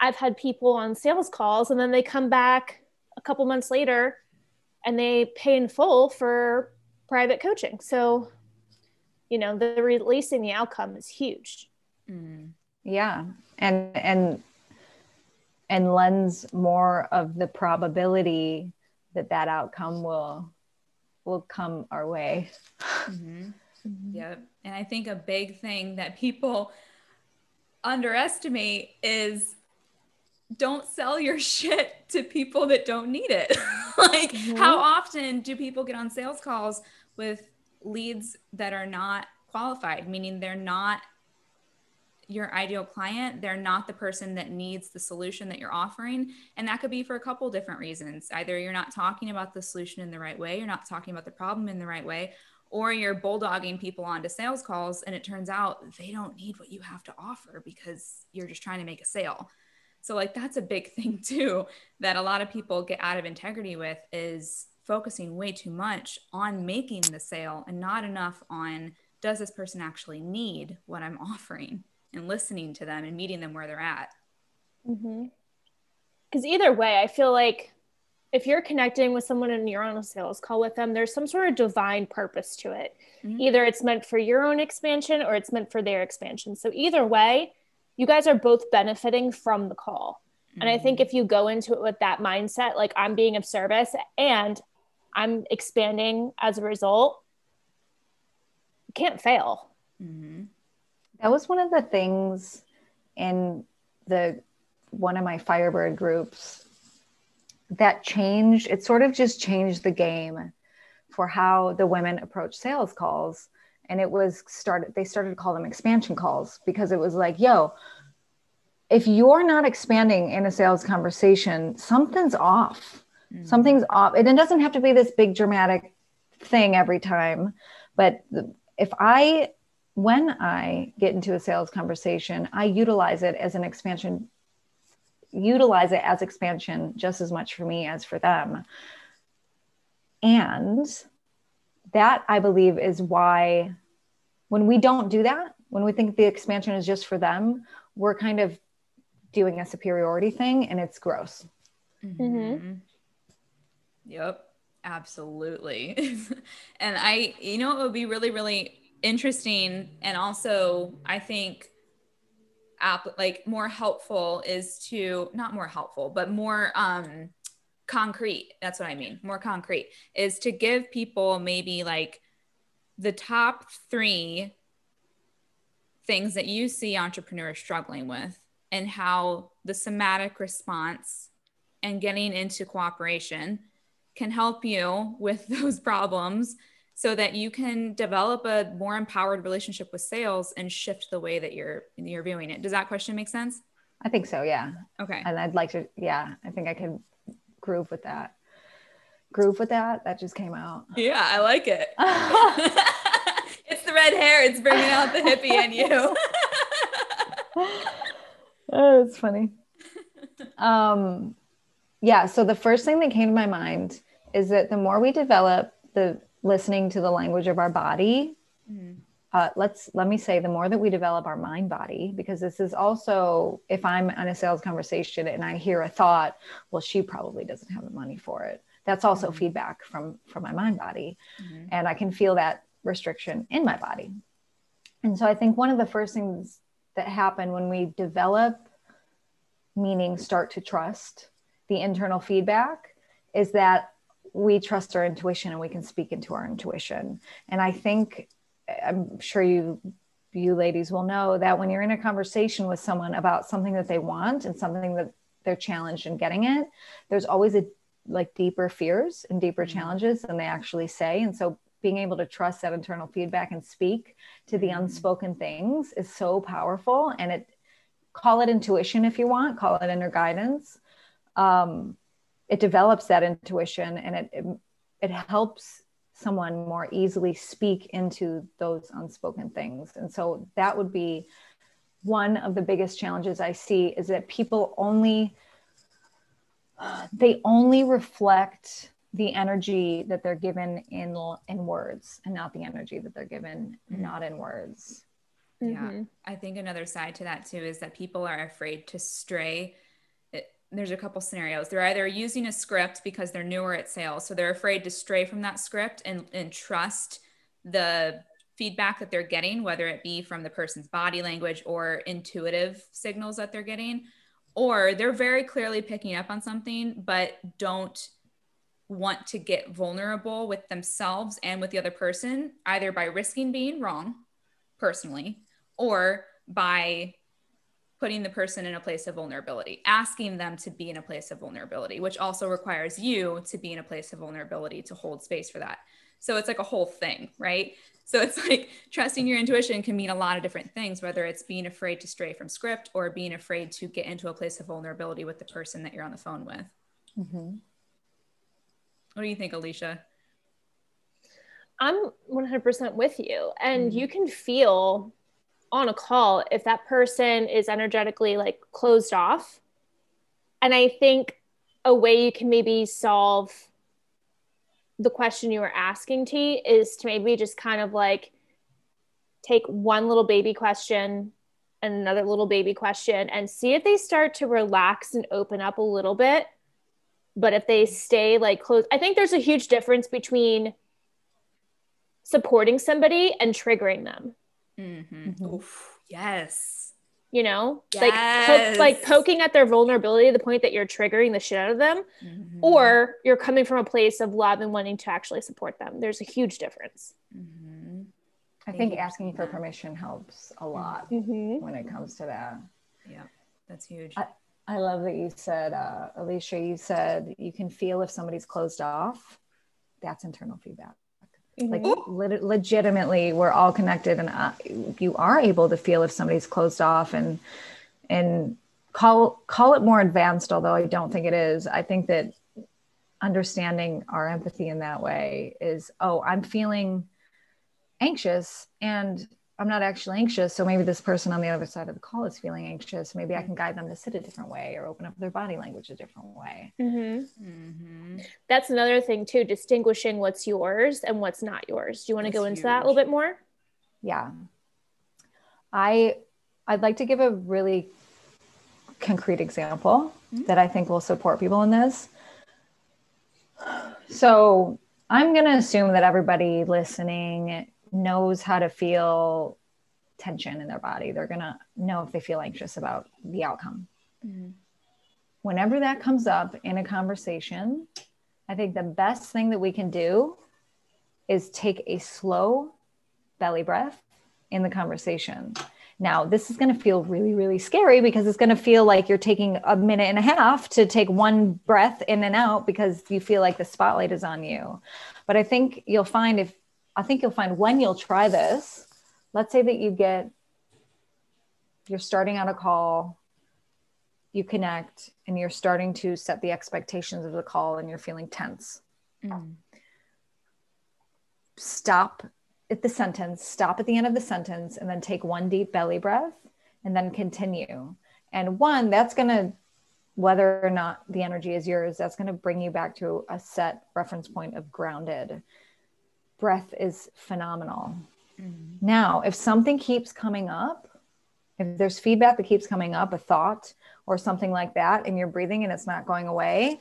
I've had people on sales calls and then they come back a couple months later and they pay in full for private coaching. So you know the releasing the outcome is huge. Mm yeah and and and lends more of the probability that that outcome will will come our way mm-hmm. Mm-hmm. yep and i think a big thing that people underestimate is don't sell your shit to people that don't need it like mm-hmm. how often do people get on sales calls with leads that are not qualified meaning they're not your ideal client they're not the person that needs the solution that you're offering. And that could be for a couple different reasons. Either you're not talking about the solution in the right way you're not talking about the problem in the right way or you're bulldogging people onto sales calls and it turns out they don't need what you have to offer because you're just trying to make a sale. So like that's a big thing too that a lot of people get out of integrity with is focusing way too much on making the sale and not enough on does this person actually need what i'm offering and listening to them and meeting them where they're at. Because mm-hmm. either way, I feel like if you're connecting with someone and you're on a sales call with them, there's some sort of divine purpose to it. Mm-hmm. Either it's meant for your own expansion or it's meant for their expansion. So either way, you guys are both benefiting from the call. Mm-hmm. And I think mm-hmm. if you go into it with that mindset, like I'm being of service and I'm expanding as a result, you can't fail. Mm-hmm. That was one of the things in the one of my Firebird groups that changed. It sort of just changed the game for how the women approach sales calls. And it was started, they started to call them expansion calls because it was like, yo, if you're not expanding in a sales conversation, something's off. Mm-hmm. Something's off. And it doesn't have to be this big dramatic thing every time. But if I when I get into a sales conversation, I utilize it as an expansion, utilize it as expansion just as much for me as for them. And that I believe is why when we don't do that, when we think the expansion is just for them, we're kind of doing a superiority thing and it's gross. Mm-hmm. mm-hmm. Yep, absolutely. and I, you know, it would be really, really interesting and also I think app like more helpful is to not more helpful but more um concrete. That's what I mean. More concrete is to give people maybe like the top 3 things that you see entrepreneurs struggling with and how the somatic response and getting into cooperation can help you with those problems so that you can develop a more empowered relationship with sales and shift the way that you're you're viewing it. Does that question make sense? I think so, yeah. Okay. And I'd like to yeah, I think I could groove with that. Groove with that. That just came out. Yeah, I like it. it's the red hair. It's bringing out the hippie in you. oh, it's funny. Um, yeah. So the first thing that came to my mind is that the more we develop the listening to the language of our body, mm-hmm. uh, let's let me say the more that we develop our mind body because this is also if i'm on a sales conversation and i hear a thought well she probably doesn't have the money for it that's also mm-hmm. feedback from from my mind body mm-hmm. and i can feel that restriction in my body and so i think one of the first things that happen when we develop meaning start to trust the internal feedback is that we trust our intuition and we can speak into our intuition and i think I'm sure you you ladies will know that when you're in a conversation with someone about something that they want and something that they're challenged in getting it, there's always a like deeper fears and deeper mm-hmm. challenges than they actually say. And so being able to trust that internal feedback and speak to the mm-hmm. unspoken things is so powerful. And it call it intuition if you want, call it inner guidance. Um, it develops that intuition and it, it, it helps someone more easily speak into those unspoken things. And so that would be one of the biggest challenges I see is that people only they only reflect the energy that they're given in in words and not the energy that they're given mm-hmm. not in words. Yeah. Mm-hmm. I think another side to that too is that people are afraid to stray there's a couple scenarios. They're either using a script because they're newer at sales, so they're afraid to stray from that script and, and trust the feedback that they're getting, whether it be from the person's body language or intuitive signals that they're getting, or they're very clearly picking up on something, but don't want to get vulnerable with themselves and with the other person, either by risking being wrong personally or by putting the person in a place of vulnerability, asking them to be in a place of vulnerability, which also requires you to be in a place of vulnerability to hold space for that. So it's like a whole thing, right? So it's like trusting your intuition can mean a lot of different things, whether it's being afraid to stray from script or being afraid to get into a place of vulnerability with the person that you're on the phone with. Mm-hmm. What do you think, Alicia? I'm 100% with you. And mm-hmm. you can feel on a call if that person is energetically like closed off. And I think a way you can maybe solve the question you were asking T is to maybe just kind of like take one little baby question and another little baby question and see if they start to relax and open up a little bit. But if they stay like close, I think there's a huge difference between supporting somebody and triggering them. Mm-hmm. Mm-hmm. Oof, yes. You know, yes. like po- like poking at their vulnerability to the point that you're triggering the shit out of them, mm-hmm. or you're coming from a place of love and wanting to actually support them. There's a huge difference. Mm-hmm. I think asking for permission helps a lot mm-hmm. when it comes to that. Yeah, that's huge. I, I love that you said, uh, Alicia, you said you can feel if somebody's closed off. That's internal feedback. Mm-hmm. Like le- legitimately, we're all connected, and uh, you are able to feel if somebody's closed off and and call call it more advanced. Although I don't think it is. I think that understanding our empathy in that way is, oh, I'm feeling anxious, and I'm not actually anxious. So maybe this person on the other side of the call is feeling anxious. Maybe I can guide them to sit a different way or open up their body language a different way. Mm-hmm. Mm-hmm. That's another thing, too, distinguishing what's yours and what's not yours. Do you want to go into huge. that a little bit more? Yeah. I I'd like to give a really concrete example mm-hmm. that I think will support people in this. So I'm going to assume that everybody listening knows how to feel tension in their body. They're going to know if they feel anxious about the outcome. Mm-hmm. Whenever that comes up in a conversation, I think the best thing that we can do is take a slow belly breath in the conversation. Now, this is going to feel really, really scary because it's going to feel like you're taking a minute and a half to take one breath in and out because you feel like the spotlight is on you. But I think you'll find if I think you'll find when you'll try this, let's say that you get, you're starting out a call, you connect, and you're starting to set the expectations of the call and you're feeling tense. Mm. Stop at the sentence, stop at the end of the sentence, and then take one deep belly breath and then continue. And one, that's going to, whether or not the energy is yours, that's going to bring you back to a set reference point of grounded breath is phenomenal. Mm-hmm. Now, if something keeps coming up, if there's feedback that keeps coming up, a thought or something like that, and you're breathing and it's not going away,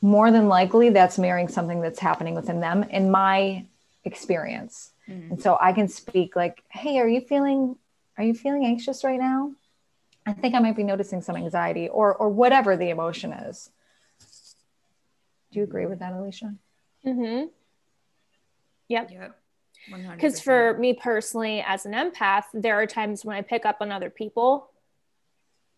more than likely that's mirroring something that's happening within them in my experience. Mm-hmm. And so I can speak like, hey, are you feeling are you feeling anxious right now? I think I might be noticing some anxiety or or whatever the emotion is. Do you agree with that, Alicia? Mm-hmm. Yep. Yep. Because for me personally, as an empath, there are times when I pick up on other people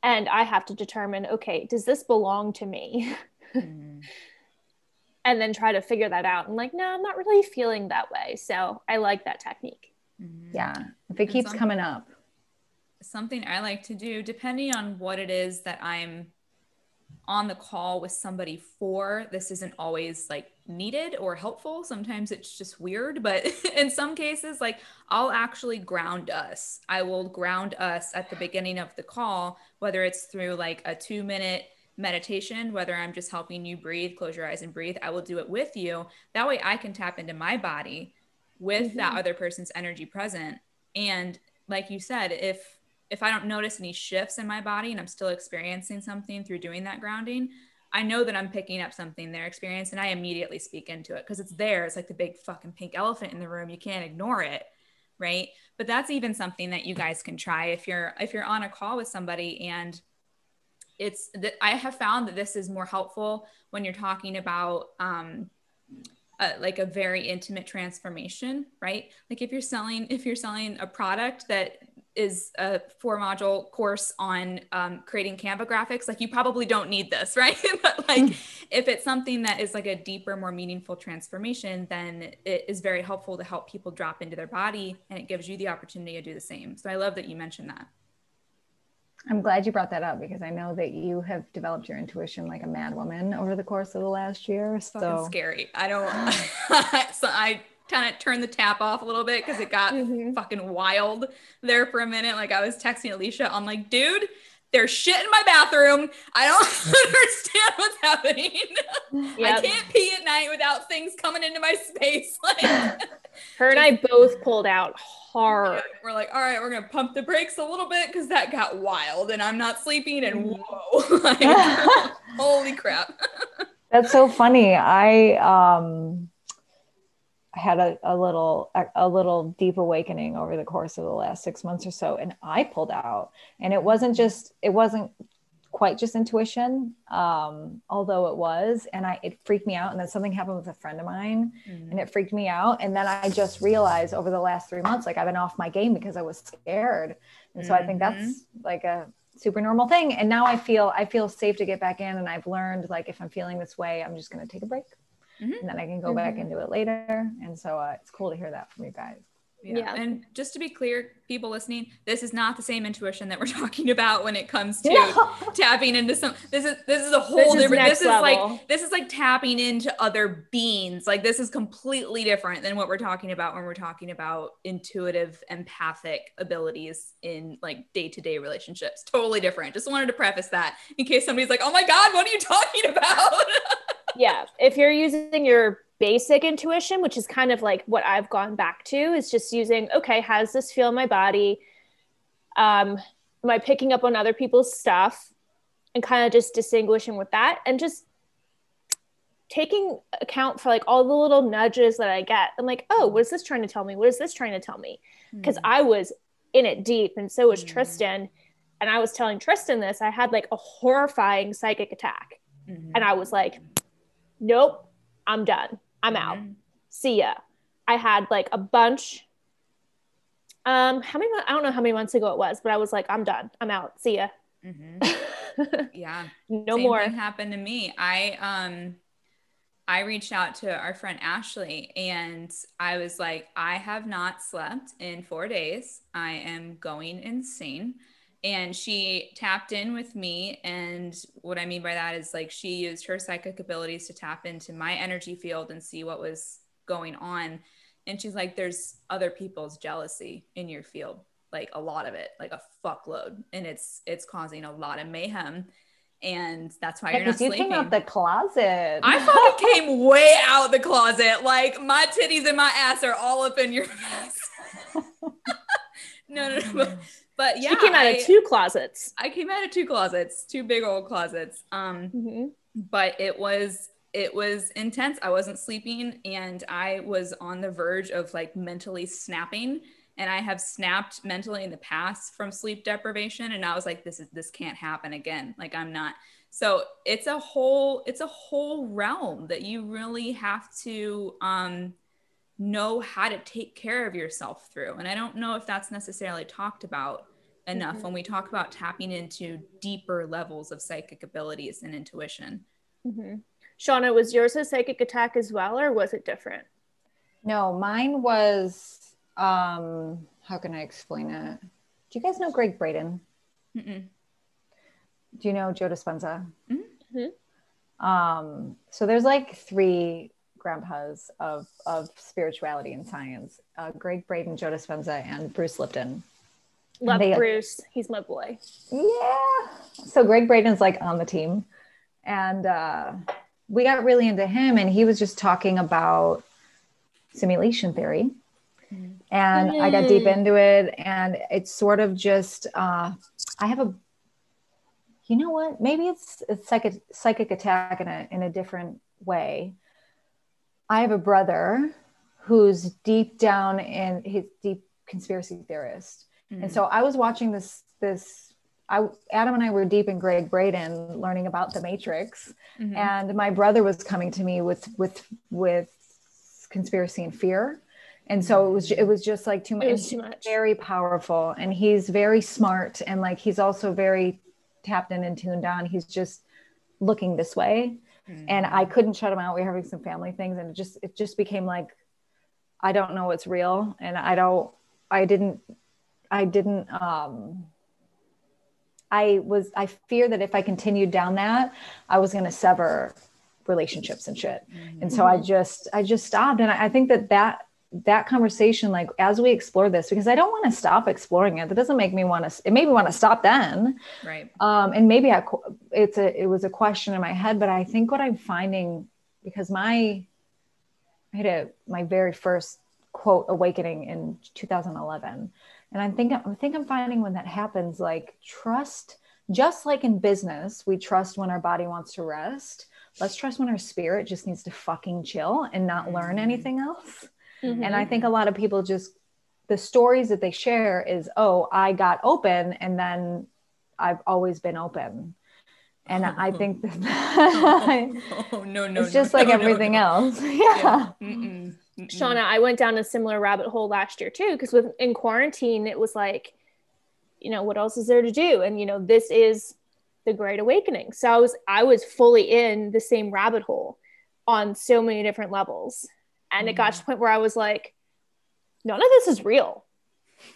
and I have to determine okay, does this belong to me? Mm. and then try to figure that out. And like, no, I'm not really feeling that way. So I like that technique. Mm-hmm. Yeah. If it keeps coming up. Something I like to do, depending on what it is that I'm on the call with somebody for, this isn't always like needed or helpful. Sometimes it's just weird, but in some cases, like I'll actually ground us. I will ground us at the beginning of the call, whether it's through like a two minute meditation, whether I'm just helping you breathe, close your eyes and breathe, I will do it with you. That way I can tap into my body with mm-hmm. that other person's energy present. And like you said, if if I don't notice any shifts in my body and I'm still experiencing something through doing that grounding, I know that I'm picking up something they're experiencing and I immediately speak into it because it's there. It's like the big fucking pink elephant in the room. You can't ignore it. Right. But that's even something that you guys can try if you're if you're on a call with somebody and it's that I have found that this is more helpful when you're talking about um, a, like a very intimate transformation, right? Like if you're selling if you're selling a product that is a four module course on um, creating Canva graphics, like you probably don't need this, right? but like mm. if it's something that is like a deeper, more meaningful transformation, then it is very helpful to help people drop into their body and it gives you the opportunity to do the same. So I love that you mentioned that. I'm glad you brought that up because I know that you have developed your intuition like a mad woman over the course of the last year. So Fucking scary. I don't. so I kind of turned the tap off a little bit because it got mm-hmm. fucking wild there for a minute. Like I was texting Alicia, I'm like, dude, there's shit in my bathroom. I don't understand what's happening. Yep. I can't pee at night without things coming into my space. Like, her and I both pulled out hard. Yeah, we're like, all right, we're gonna pump the brakes a little bit because that got wild and I'm not sleeping and mm-hmm. whoa. like, holy crap. That's so funny. I um I had a, a little a, a, little deep awakening over the course of the last six months or so, and I pulled out. And it wasn't just it wasn't quite just intuition, um, although it was. And I it freaked me out. And then something happened with a friend of mine, mm-hmm. and it freaked me out. And then I just realized over the last three months, like I've been off my game because I was scared. And so mm-hmm. I think that's mm-hmm. like a super normal thing. And now I feel I feel safe to get back in. And I've learned like if I'm feeling this way, I'm just going to take a break mm-hmm. and then I can go mm-hmm. back into it later. And so uh, it's cool to hear that from you guys. Yeah. yeah. And just to be clear, people listening, this is not the same intuition that we're talking about when it comes to no. tapping into some this is this is a whole this different this is level. like this is like tapping into other beings. Like this is completely different than what we're talking about when we're talking about intuitive empathic abilities in like day-to-day relationships. Totally different. Just wanted to preface that in case somebody's like, "Oh my god, what are you talking about?" yeah. If you're using your basic intuition, which is kind of like what I've gone back to, is just using, okay, how does this feel in my body? Um, am I picking up on other people's stuff? And kind of just distinguishing with that and just taking account for like all the little nudges that I get. I'm like, oh, what is this trying to tell me? What is this trying to tell me? Because mm. I was in it deep and so was mm. Tristan. And I was telling Tristan this, I had like a horrifying psychic attack. Mm-hmm. And I was like, nope, I'm done. I'm out. Mm-hmm. See ya. I had like a bunch. Um, how many? I don't know how many months ago it was, but I was like, I'm done. I'm out. See ya. Mm-hmm. yeah. no Same more. happened to me. I um, I reached out to our friend Ashley, and I was like, I have not slept in four days. I am going insane and she tapped in with me and what i mean by that is like she used her psychic abilities to tap into my energy field and see what was going on and she's like there's other people's jealousy in your field like a lot of it like a fuckload and it's it's causing a lot of mayhem and that's why yeah, you're not you sleeping. came out the closet. I fucking came way out the closet. Like my titties and my ass are all up in your face. no, no, no. But, yeah, she came out I, of two closets. I came out of two closets, two big old closets. Um, Mm-hmm. but it was it was intense. I wasn't sleeping, and I was on the verge of like mentally snapping. And I have snapped mentally in the past from sleep deprivation, and I was like, "This is this can't happen again." Like I'm not. So it's a whole it's a whole realm that you really have to um, know how to take care of yourself through. And I don't know if that's necessarily talked about enough Mhm. when we talk about tapping into deeper levels of psychic abilities and intuition. Mm-hmm. Shawna, was yours a psychic attack as well, or was it different? No, mine was um how can I explain it? Do you guys know Gregg Braden? Mm-mm. Do you know Joe Dispenza? Mhm. Um, so there's like three grandpas of of spirituality and science: uh, Gregg Braden, Joe Dispenza, and Bruce Lipton. Love They- Bruce. He's my boy. Yeah. So Gregg Braden's like on the team, and uh, we got really into him, and he was just talking about simulation theory. And I got deep Mm. into it, and it's sort of just uh, I have a, you know what? Maybe it's a psychic psychic attack in a in a different way. I have a brother who's deep down in his deep conspiracy theorist. Mm-hmm. And so I was watching this this I Adam and I were deep in Gregg Braden learning about the Matrix Mhm. and my brother was coming to me with with with conspiracy and fear. And so it was it was just like too much, It was too much. very powerful and he's very smart and like he's also very tapped in and tuned on. He's just looking this way And I couldn't shut him out. We were having some family things, and it just it just became like I don't know what's real, and I don't I didn't I didn't um I was I fear that if I continued down that, I was going to sever relationships and shit. And so I just I just stopped, and I, I think that that that conversation like as we explore this because i don't want to stop exploring it that doesn't make me want to it made me want to stop then right. um, and maybe I, it's a it was a question in my head, but I think what I'm finding because my I had a my very first quote awakening in 2011, and I think I think I'm finding when that happens, like trust, just like in business, we trust when our body wants to rest. Let's trust when our spirit just needs to fucking chill and not learn Mhm. anything else. Mhm. And I think a lot of people just the stories that they share is, oh, I got open and then I've always been open. And I think that oh no no. it's no, just like no, no, everything no. else. Yeah. Yeah. Shawna, I went down a similar rabbit hole last year too, because with in quarantine, it was like, you know, what else is there to do? And you know, this is the Great Awakening. So I was I was fully in the same rabbit hole on so many different levels, and it got to the point where I was like, none of this is real.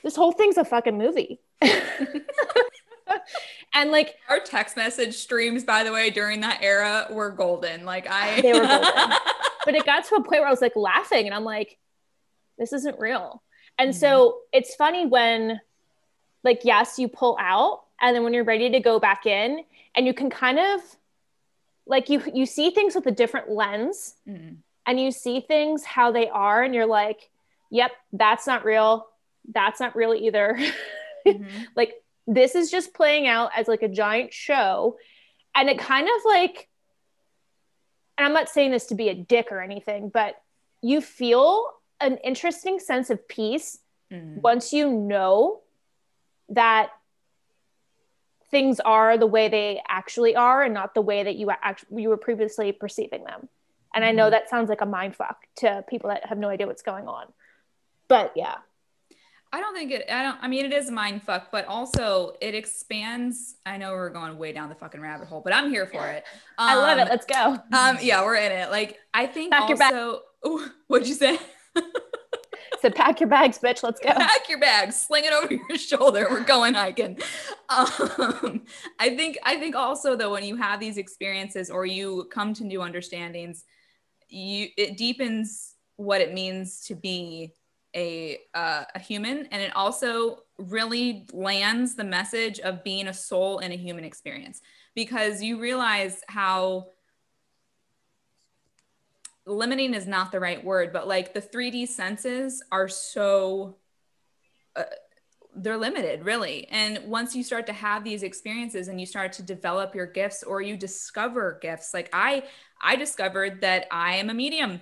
This whole thing's a fucking movie. and like Our text message streams, by the way, during that era were golden. Like I, They were golden. but it got to a point where I was like laughing and I'm like, this isn't real. And so it's funny when, like, yes, you pull out, and then when you're ready to go back in, and you can kind of like you you see things with a different lens Mm. And you see things how they are and you're like yep that's not real that's not real either Mhm. like this is just playing out as like a giant show and it kind of like and i'm not saying this to be a dick or anything but you feel an interesting sense of peace Mm. once you know that things are the way they actually are and not the way that you actually you were previously perceiving them and i know Mhm. that sounds like a mind fuck to people that have no idea what's going on but yeah I don't think it. I don't. I mean, it is a mind fuck, but also it expands. I know we're going way down the fucking rabbit hole, but I'm here for it. i love it Um, let's go Um, yeah, we're in it. Like, I think Pack also. Ooh, what'd you say? so pack your bags bitch let's go Pack your bag, sling it over your shoulder. We're going hiking. Um, I think. I think also though, when you have these experiences or you come to new understandings, you it deepens what it means to be a uh, a human, and it also really lands the message of being a soul in a human experience because you realize how limiting is not the right word, but like the 3D senses are so uh, they're limited really. And once you start to have these experiences and you start to develop your gifts or you discover gifts like i i discovered that i am a medium.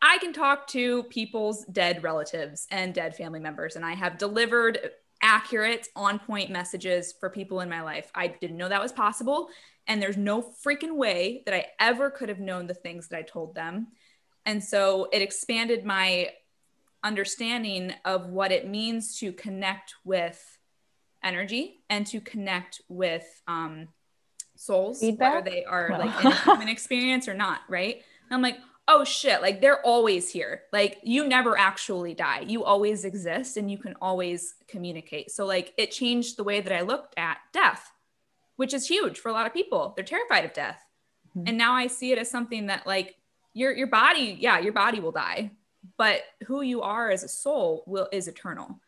I can talk to people's dead relatives and dead family members and i have delivered accurate on point messages for people in my life. I didn't know that was possible and there's no freaking way that i ever could have known the things that i told them. And so it expanded my understanding of what it means to connect with energy and to connect with um, souls, Feedback? whether they are like in a human experience or not, right? And I'm like, oh shit, like they're always here. Like you never actually die. You always exist and you can always communicate. So like it changed the way that I looked at death, which is huge for a lot of people. They're terrified of death. Mm-hmm. And now I see it as something that like your your body, yeah, your body will die but who you are as a soul will is eternal.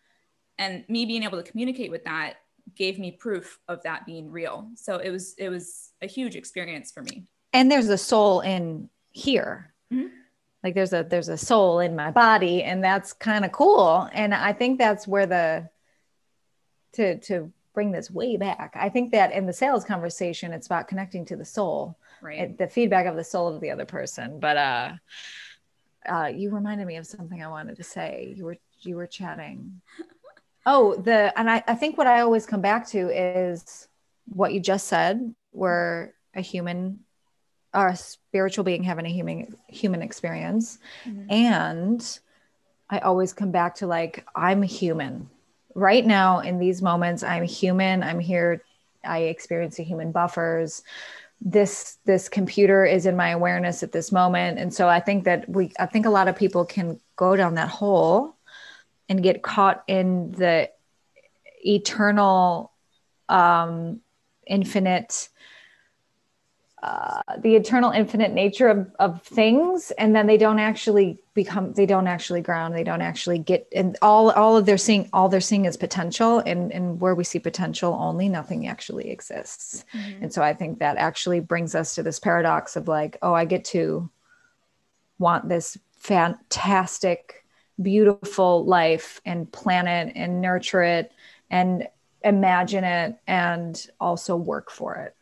And me being able to communicate with that gave me proof of that being real. So it was it was a huge experience for me. And there's a soul in here. Mm-hmm. like there's a there's a soul in my body and that's kind of cool. And i think that's where the to to bring this way back i think that in the sales conversation it's about connecting to the soul. Right. The feedback of the soul of the other person but uh uh, you reminded me of something I wanted to say. You were you were chatting. Oh, the and I, I think what I always come back to is what you just said, where a human or a spiritual being having a human human experience. Mm-hmm. And I always come back to like, I'm human. Right now, in these moments, I'm human. I'm here. I experience the human buffers this this computer is in my awareness at this moment. And so i think that we i think a lot of people can go down that hole and get caught in the eternal um infinite uh, the eternal infinite nature of, of things and then they don't actually become they don't actually ground they don't actually get and all all of their seeing all they're seeing is potential and and where we see potential only nothing actually exists mm-hmm. and so i think that actually brings us to this paradox of like oh i get to want this fantastic beautiful life and planet and nurture it and imagine it and also work for it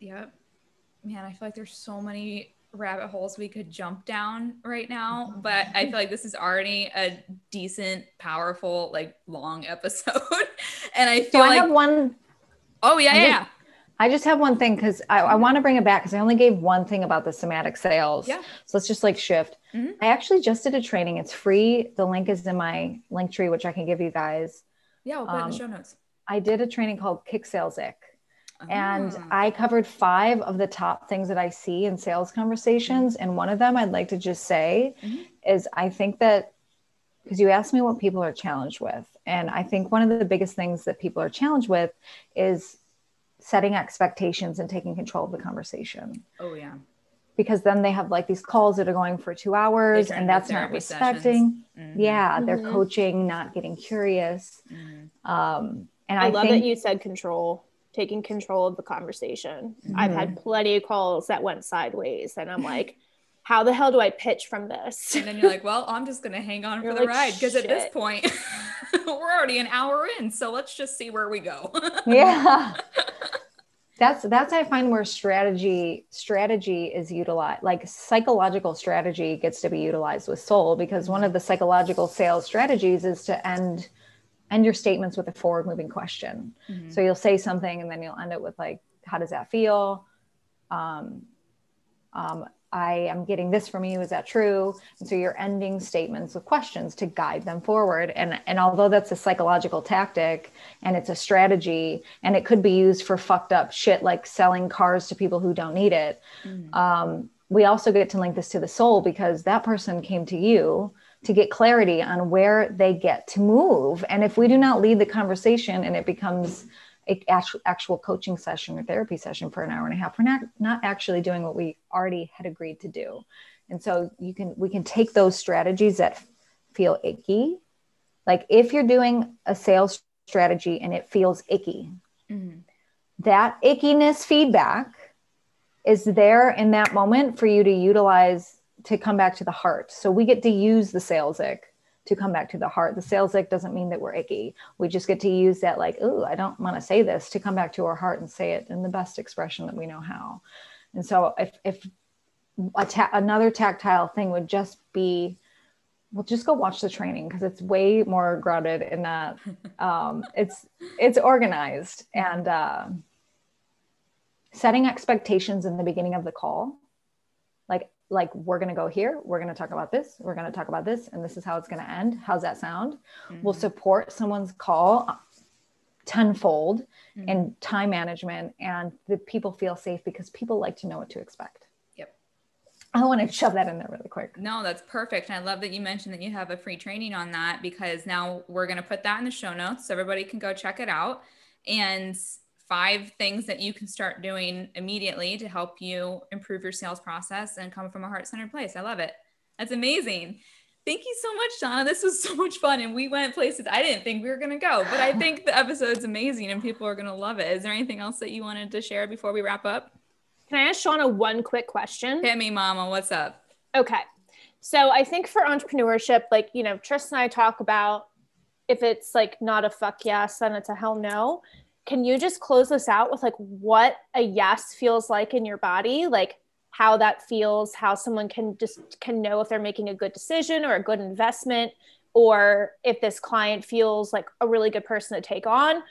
Yep. Man, I feel like there's so many rabbit holes we could jump down right now, but I feel like this is already a decent, powerful, like long episode. and I feel so like I have one. Oh yeah, I yeah. I just have one thing because I, I want to bring it back because I only gave one thing about the somatic sales. Yeah. So let's just like shift. Mm-hmm. I actually just did a training. It's free. The link is in my Linktree, which I can give you guys. Yeah, we'll put um, in the um, show notes. I did a training called Kick Sales Ick. And ah. I covered five of the top things that I see in sales conversations. And one of them I'd like to just say mm-hmm. is I think that because you asked me what people are challenged with. And I think one of the biggest things that people are challenged with is setting expectations and taking control of the conversation. Oh, yeah. Because then they have like these calls that are going for two hours and that's not respecting. Mm-hmm. Yeah, they're mm-hmm. coaching, not getting curious. Mm-hmm. Um, and I, I love think, that you said control taking control of the conversation. Mm-hmm. I've had mm-hmm. plenty of calls that went sideways, and I'm like, how the hell do I pitch from this? And then you're like, well, I'm just going to hang on you're for the like, ride because at this point, we're already an hour in. So let's just see where we go. yeah. That's that's I find where strategy strategy is utilized like psychological strategy gets to be utilized with soul because one of the psychological sales strategies is to end end your statements with a forward moving question. Mm-hmm. So you'll say something and then you'll end it with like, how does that feel? Um, um, I am getting this from you. Is that true? And so you're ending statements with questions to guide them forward. And, and although that's a psychological tactic and it's a strategy and it could be used for fucked up shit like selling cars to people who don't need it, mm-hmm. um, we also get to link this to the soul because that person came to you to get clarity on where they get to move. And if we do not lead the conversation and it becomes a actual, actual coaching session or therapy session for an hour and a half, we're not, not actually doing what we already had agreed to do. And so you can, we can take those strategies that feel icky. Like if you're doing a sales strategy and it feels icky, mm-hmm. that ickiness feedback is there in that moment for you to utilize to come back to the heart. So we get to use the sales ick to come back to the heart. The sales ick doesn't mean that we're icky. We just get to use that, like, oh, I don't want to say this, to come back to our heart and say it in the best expression that we know how. And so, if, if ta- another tactile thing would just be, well, just go watch the training because it's way more grounded in that. Um, it's it's organized and uh, setting expectations in the beginning of the call, like we're going to go here we're going to talk about this we're going to talk about this and this is how it's going to end. How's that sound? Mm-hmm. will support someone's call tenfold mm-hmm. in time management and the people feel safe because people like to know what to expect. Yep. I want to shove that in there really quick. No that's perfect and i love that you mentioned that you have a free training on that because now we're going to put that in the show notes so everybody can go check it out and five things that you can start doing immediately to help you improve your sales process and come from a heart centered place. I love it. That's amazing. Thank you so much, Shawna. This was so much fun. And we went places I didn't think we were going to go, but I think the episode's amazing and people are going to love it. Is there anything else that you wanted to share before we wrap up? Can I ask Shawna one quick question? Hit me, mama. What's up? Okay. So I think for entrepreneurship, like, you know, Tristan and I talk about if it's like not a fuck yes, then it's a hell no can you just close this out with like what a yes feels like in your body? Like how that feels how someone can just can know if they're making a good decision or a good investment or if this client feels like a really good person to take on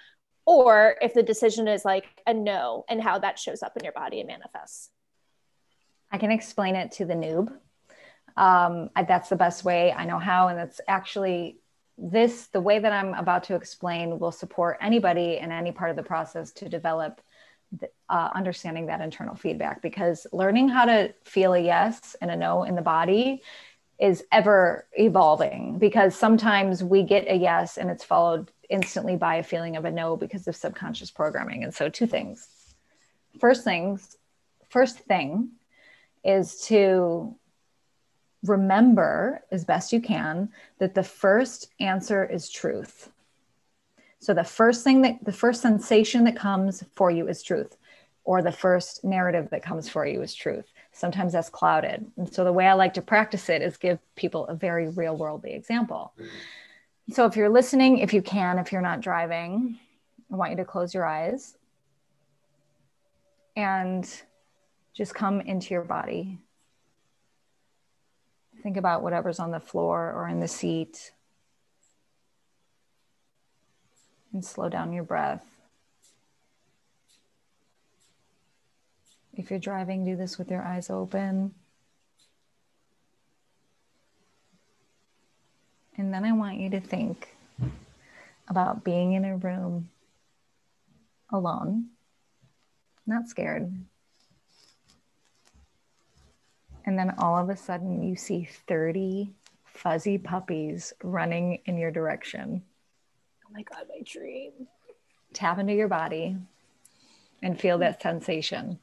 or if the decision is like a no and how that shows up in your body and manifests. I can explain it to the noob. Um, that's the best way i know how and it's actually this, the way that I'm about to explain, will support anybody in any part of the process to develop uh, understanding that internal feedback because learning how to feel a yes and a no in the body is ever evolving because sometimes we get a yes and it's followed instantly by a feeling of a no because of subconscious programming. And so, two things. First things, first thing is to remember as best you can that the first answer is truth. So the first thing that the first sensation that comes for you is truth, or the first narrative that comes for you is truth. Sometimes that's clouded. And so the way I like to practice it is give people a very real worldly example. So if you're listening, if you can, if you're not driving, I want you to close your eyes and just come into your body Think about whatever's on the floor or in the seat. And slow down your breath. If you're driving, do this with your eyes open. And then I want you to think about being in a room alone, not scared, and then all of a sudden, you see 30 fuzzy puppies running in your direction. Oh my God, my dream. Tap into your body and feel that sensation.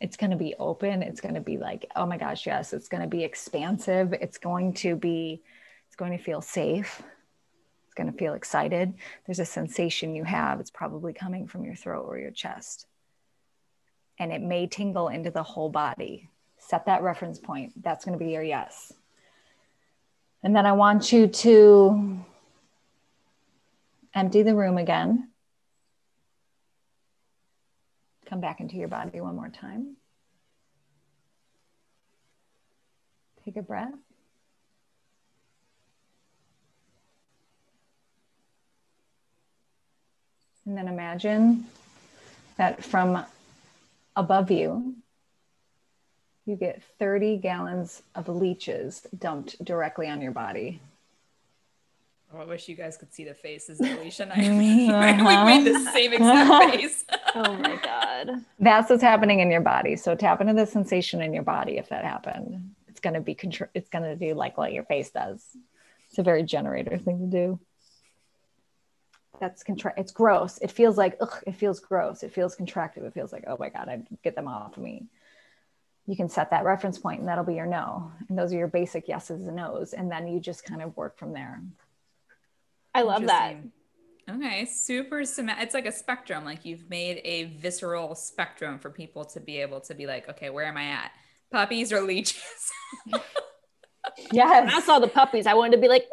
It's going to be open. It's going to be like, oh my gosh, yes. It's going to be expansive. It's going to be, it's going to feel safe. It's going to feel excited. There's a sensation you have. It's probably coming from your throat or your chest. And it may tingle into the whole body set that reference point. That's going to be your yes. And then I want you to empty the room again. Come back into your body one more time. Take a breath. And then imagine that from above you, you get 30 gallons of leeches dumped directly on your body. Oh, I wish you guys could see the faces that Alicia and I made. Uh-huh. We made the same exact face. oh my God. That's what's happening in your body. So tap into the sensation in your body if that happened. It's going to be, contr- it's going to do like what your face does. It's a very generator thing to do. That's contra- it's gross. It feels like, ugh, it feels gross. It feels contractive. It feels like, oh my God, I get them off of me you can set that reference point and that'll be your no. And those are your basic yeses and nos. And then you just kind of work from there. I love that. Okay, super It's like a spectrum. Like you've made a visceral spectrum for people to be able to be like, okay, where am I at? Puppies or leeches? Yes. When I saw the puppies, I wanted to be like,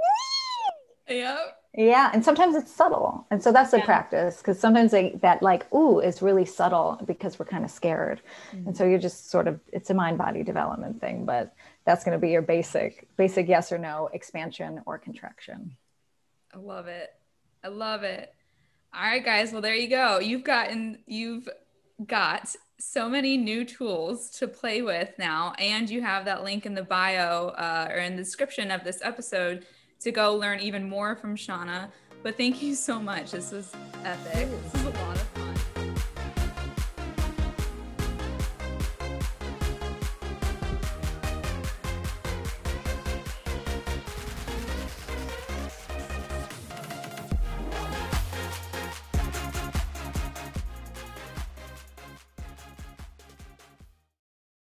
yep. Yeah, and sometimes it's subtle, and so that's the yeah. practice because sometimes they, that like ooh is really subtle because we're kind of scared, mm-hmm. and so you're just sort of it's a mind body development thing, but that's going to be your basic basic yes or no expansion or contraction. I love it. I love it. All right, guys. Well, there you go. You've gotten you've got so many new tools to play with now, and you have that link in the bio uh, or in the description of this episode to go learn even more from Shawna. But thank you so much. This was epic. This was a lot of